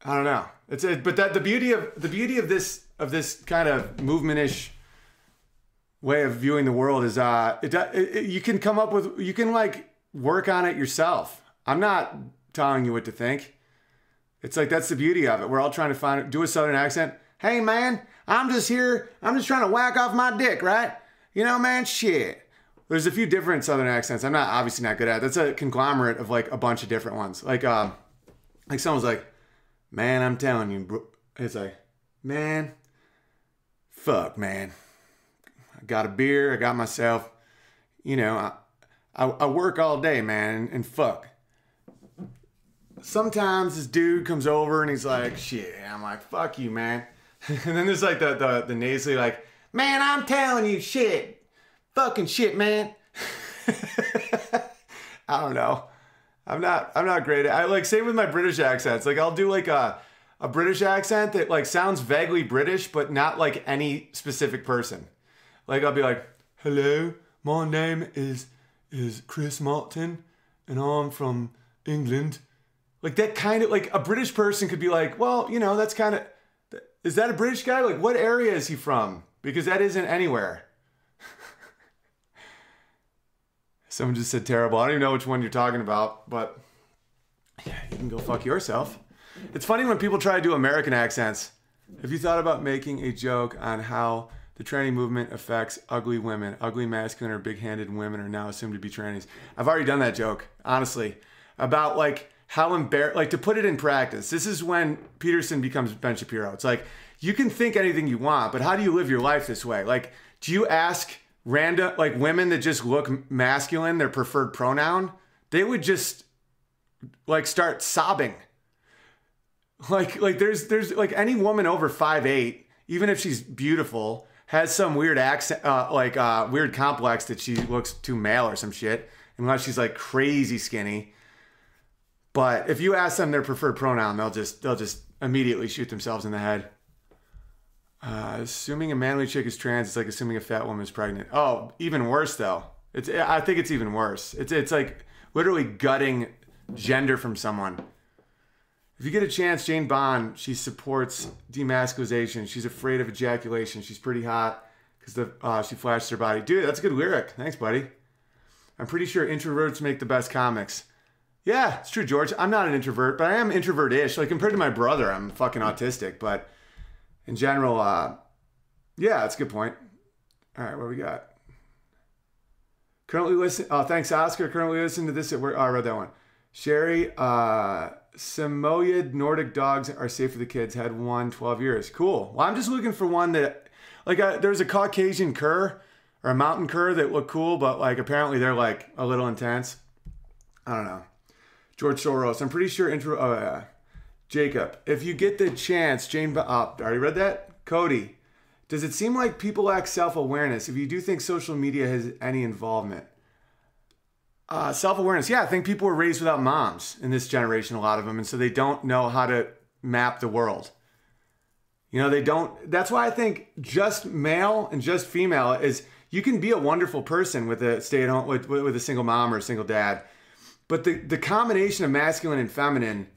Speaker 1: I don't know. It's a, but that the beauty of the beauty of this of this kind of movementish way of viewing the world is uh it, it, you can come up with you can like work on it yourself. I'm not telling you what to think. It's like that's the beauty of it. We're all trying to find do a southern accent. Hey man, I'm just here. I'm just trying to whack off my dick, right? You know, man, shit. There's a few different southern accents. I'm not obviously not good at. That's a conglomerate of like a bunch of different ones. Like um like someone's like Man, I'm telling you, bro. It's like, man, fuck, man. I got a beer. I got myself, you know, I, I, I work all day, man, and, and fuck. Sometimes this dude comes over and he's like, shit. I'm like, fuck you, man. *laughs* and then there's like the, the, the nasally, like, man, I'm telling you, shit. Fucking shit, man. *laughs* I don't know. I'm not I'm not great. At I like same with my British accents. Like I'll do like a a British accent that like sounds vaguely British but not like any specific person. Like I'll be like, "Hello, my name is is Chris Martin and I'm from England." Like that kind of like a British person could be like, "Well, you know, that's kind of is that a British guy? Like what area is he from?" Because that isn't anywhere. Someone just said terrible. I don't even know which one you're talking about, but yeah, you can go fuck yourself. It's funny when people try to do American accents. Have you thought about making a joke on how the tranny movement affects ugly women? Ugly, masculine, or big handed women are now assumed to be trannies. I've already done that joke, honestly, about like how embarrassed, like to put it in practice. This is when Peterson becomes Ben Shapiro. It's like, you can think anything you want, but how do you live your life this way? Like, do you ask random like women that just look masculine, their preferred pronoun, they would just like start sobbing. Like like there's there's like any woman over five eight, even if she's beautiful, has some weird accent uh, like uh, weird complex that she looks too male or some shit, unless she's like crazy skinny. But if you ask them their preferred pronoun, they'll just they'll just immediately shoot themselves in the head. Uh, assuming a manly chick is trans, it's like assuming a fat woman is pregnant. Oh, even worse though. It's I think it's even worse. It's it's like literally gutting gender from someone. If you get a chance, Jane Bond, she supports demasculization. She's afraid of ejaculation. She's pretty hot because the uh, she flashes her body. Dude, that's a good lyric. Thanks, buddy. I'm pretty sure introverts make the best comics. Yeah, it's true, George. I'm not an introvert, but I am introvert-ish. Like compared to my brother, I'm fucking autistic, but in general, uh, yeah, that's a good point. All right, what we got? Currently listen. Oh, thanks, Oscar. Currently listening to this. At? Oh, I read that one. Sherry, uh, Samoyed Nordic dogs are safe for the kids. Had one 12 years. Cool. Well, I'm just looking for one that, like, uh, there's a Caucasian cur or a mountain cur that look cool, but like apparently they're like a little intense. I don't know. George Soros. I'm pretty sure intro. Oh yeah. Jacob, if you get the chance, Jane, oh, already read that? Cody, does it seem like people lack self awareness if you do think social media has any involvement? Uh, self awareness, yeah, I think people were raised without moms in this generation, a lot of them, and so they don't know how to map the world. You know, they don't, that's why I think just male and just female is you can be a wonderful person with a stay at home with, with a single mom or a single dad, but the the combination of masculine and feminine.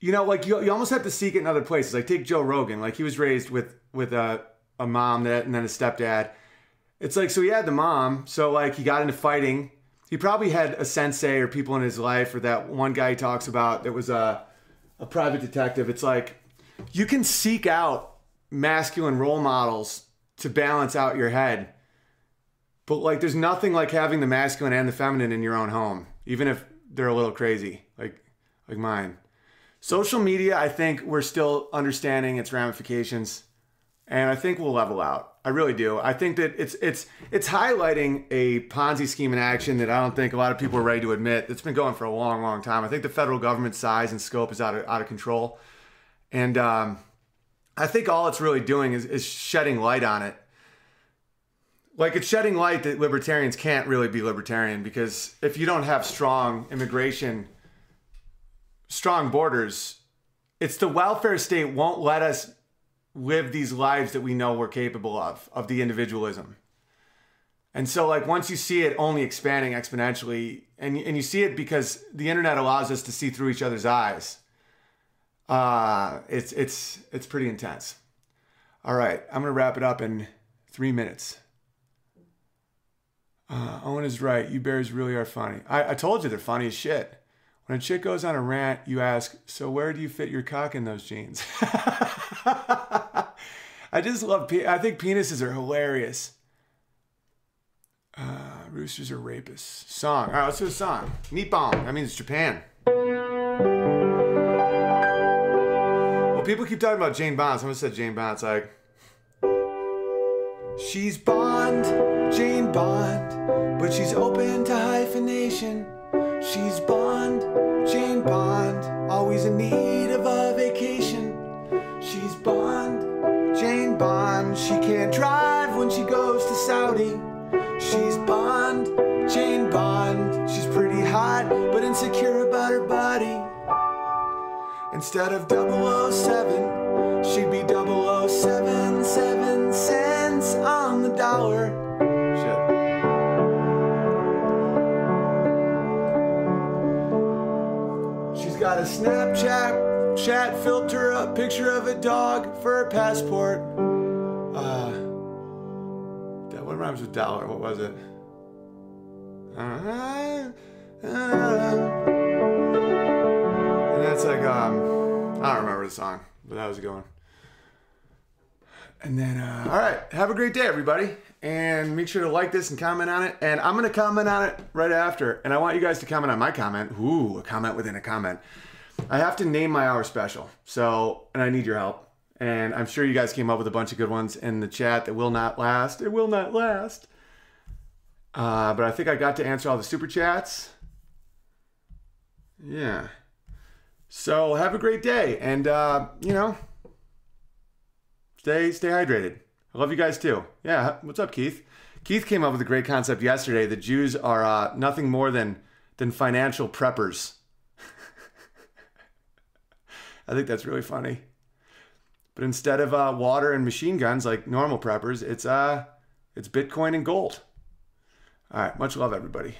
Speaker 1: You know, like you, you almost have to seek it in other places. Like take Joe Rogan, like he was raised with with a a mom that and then a stepdad. It's like so he had the mom, so like he got into fighting. He probably had a sensei or people in his life, or that one guy he talks about that was a a private detective. It's like you can seek out masculine role models to balance out your head. But like there's nothing like having the masculine and the feminine in your own home, even if they're a little crazy, like like mine. Social media, I think we're still understanding its ramifications and I think we'll level out. I really do. I think that it's it's it's highlighting a Ponzi scheme in action that I don't think a lot of people are ready to admit. It's been going for a long, long time. I think the federal government size and scope is out of out of control, and um, I think all it's really doing is, is shedding light on it. Like it's shedding light that libertarians can't really be libertarian because if you don't have strong immigration, strong borders, it's the welfare state won't let us live these lives that we know we're capable of, of the individualism. And so, like, once you see it only expanding exponentially, and, and you see it because the internet allows us to see through each other's eyes, uh, it's, it's, it's pretty intense. All right, I'm going to wrap it up in three minutes. Uh, Owen is right. You bears really are funny. I, I told you they're funny as shit. When a chick goes on a rant, you ask, So where do you fit your cock in those jeans? *laughs* I just love, pe- I think penises are hilarious. Uh, roosters are rapists. Song. All right, let's do a song. Nippon. That means Japan. Well, people keep talking about Jane Bond. Someone said Jane Bond. It's like, she's Bond, Jane Bond, but she's open to hyphenation. She's Bond, Jane Bond, always in need of a vacation. She's Bond, Jane Bond, she can't drive when she goes to Saudi. She's Bond, Jane Bond, she's pretty hot but insecure about her body. Instead of 007, she'd be 007, 7 cents on the dollar. A Snapchat chat filter, a picture of a dog for a passport. Uh, that one rhymes with dollar? What was it? Uh, uh, and that's like um, I don't remember the song, but that was a good one. And then, uh, all right, have a great day, everybody. And make sure to like this and comment on it. And I'm going to comment on it right after. And I want you guys to comment on my comment. Ooh, a comment within a comment. I have to name my hour special. So, and I need your help. And I'm sure you guys came up with a bunch of good ones in the chat that will not last. It will not last. Uh, but I think I got to answer all the super chats. Yeah. So have a great day. And, uh, you know, stay stay hydrated. I love you guys too. Yeah, what's up, Keith? Keith came up with a great concept yesterday. The Jews are uh, nothing more than than financial preppers. I think that's really funny. But instead of uh, water and machine guns like normal preppers, it's uh, it's Bitcoin and gold. All right, much love, everybody.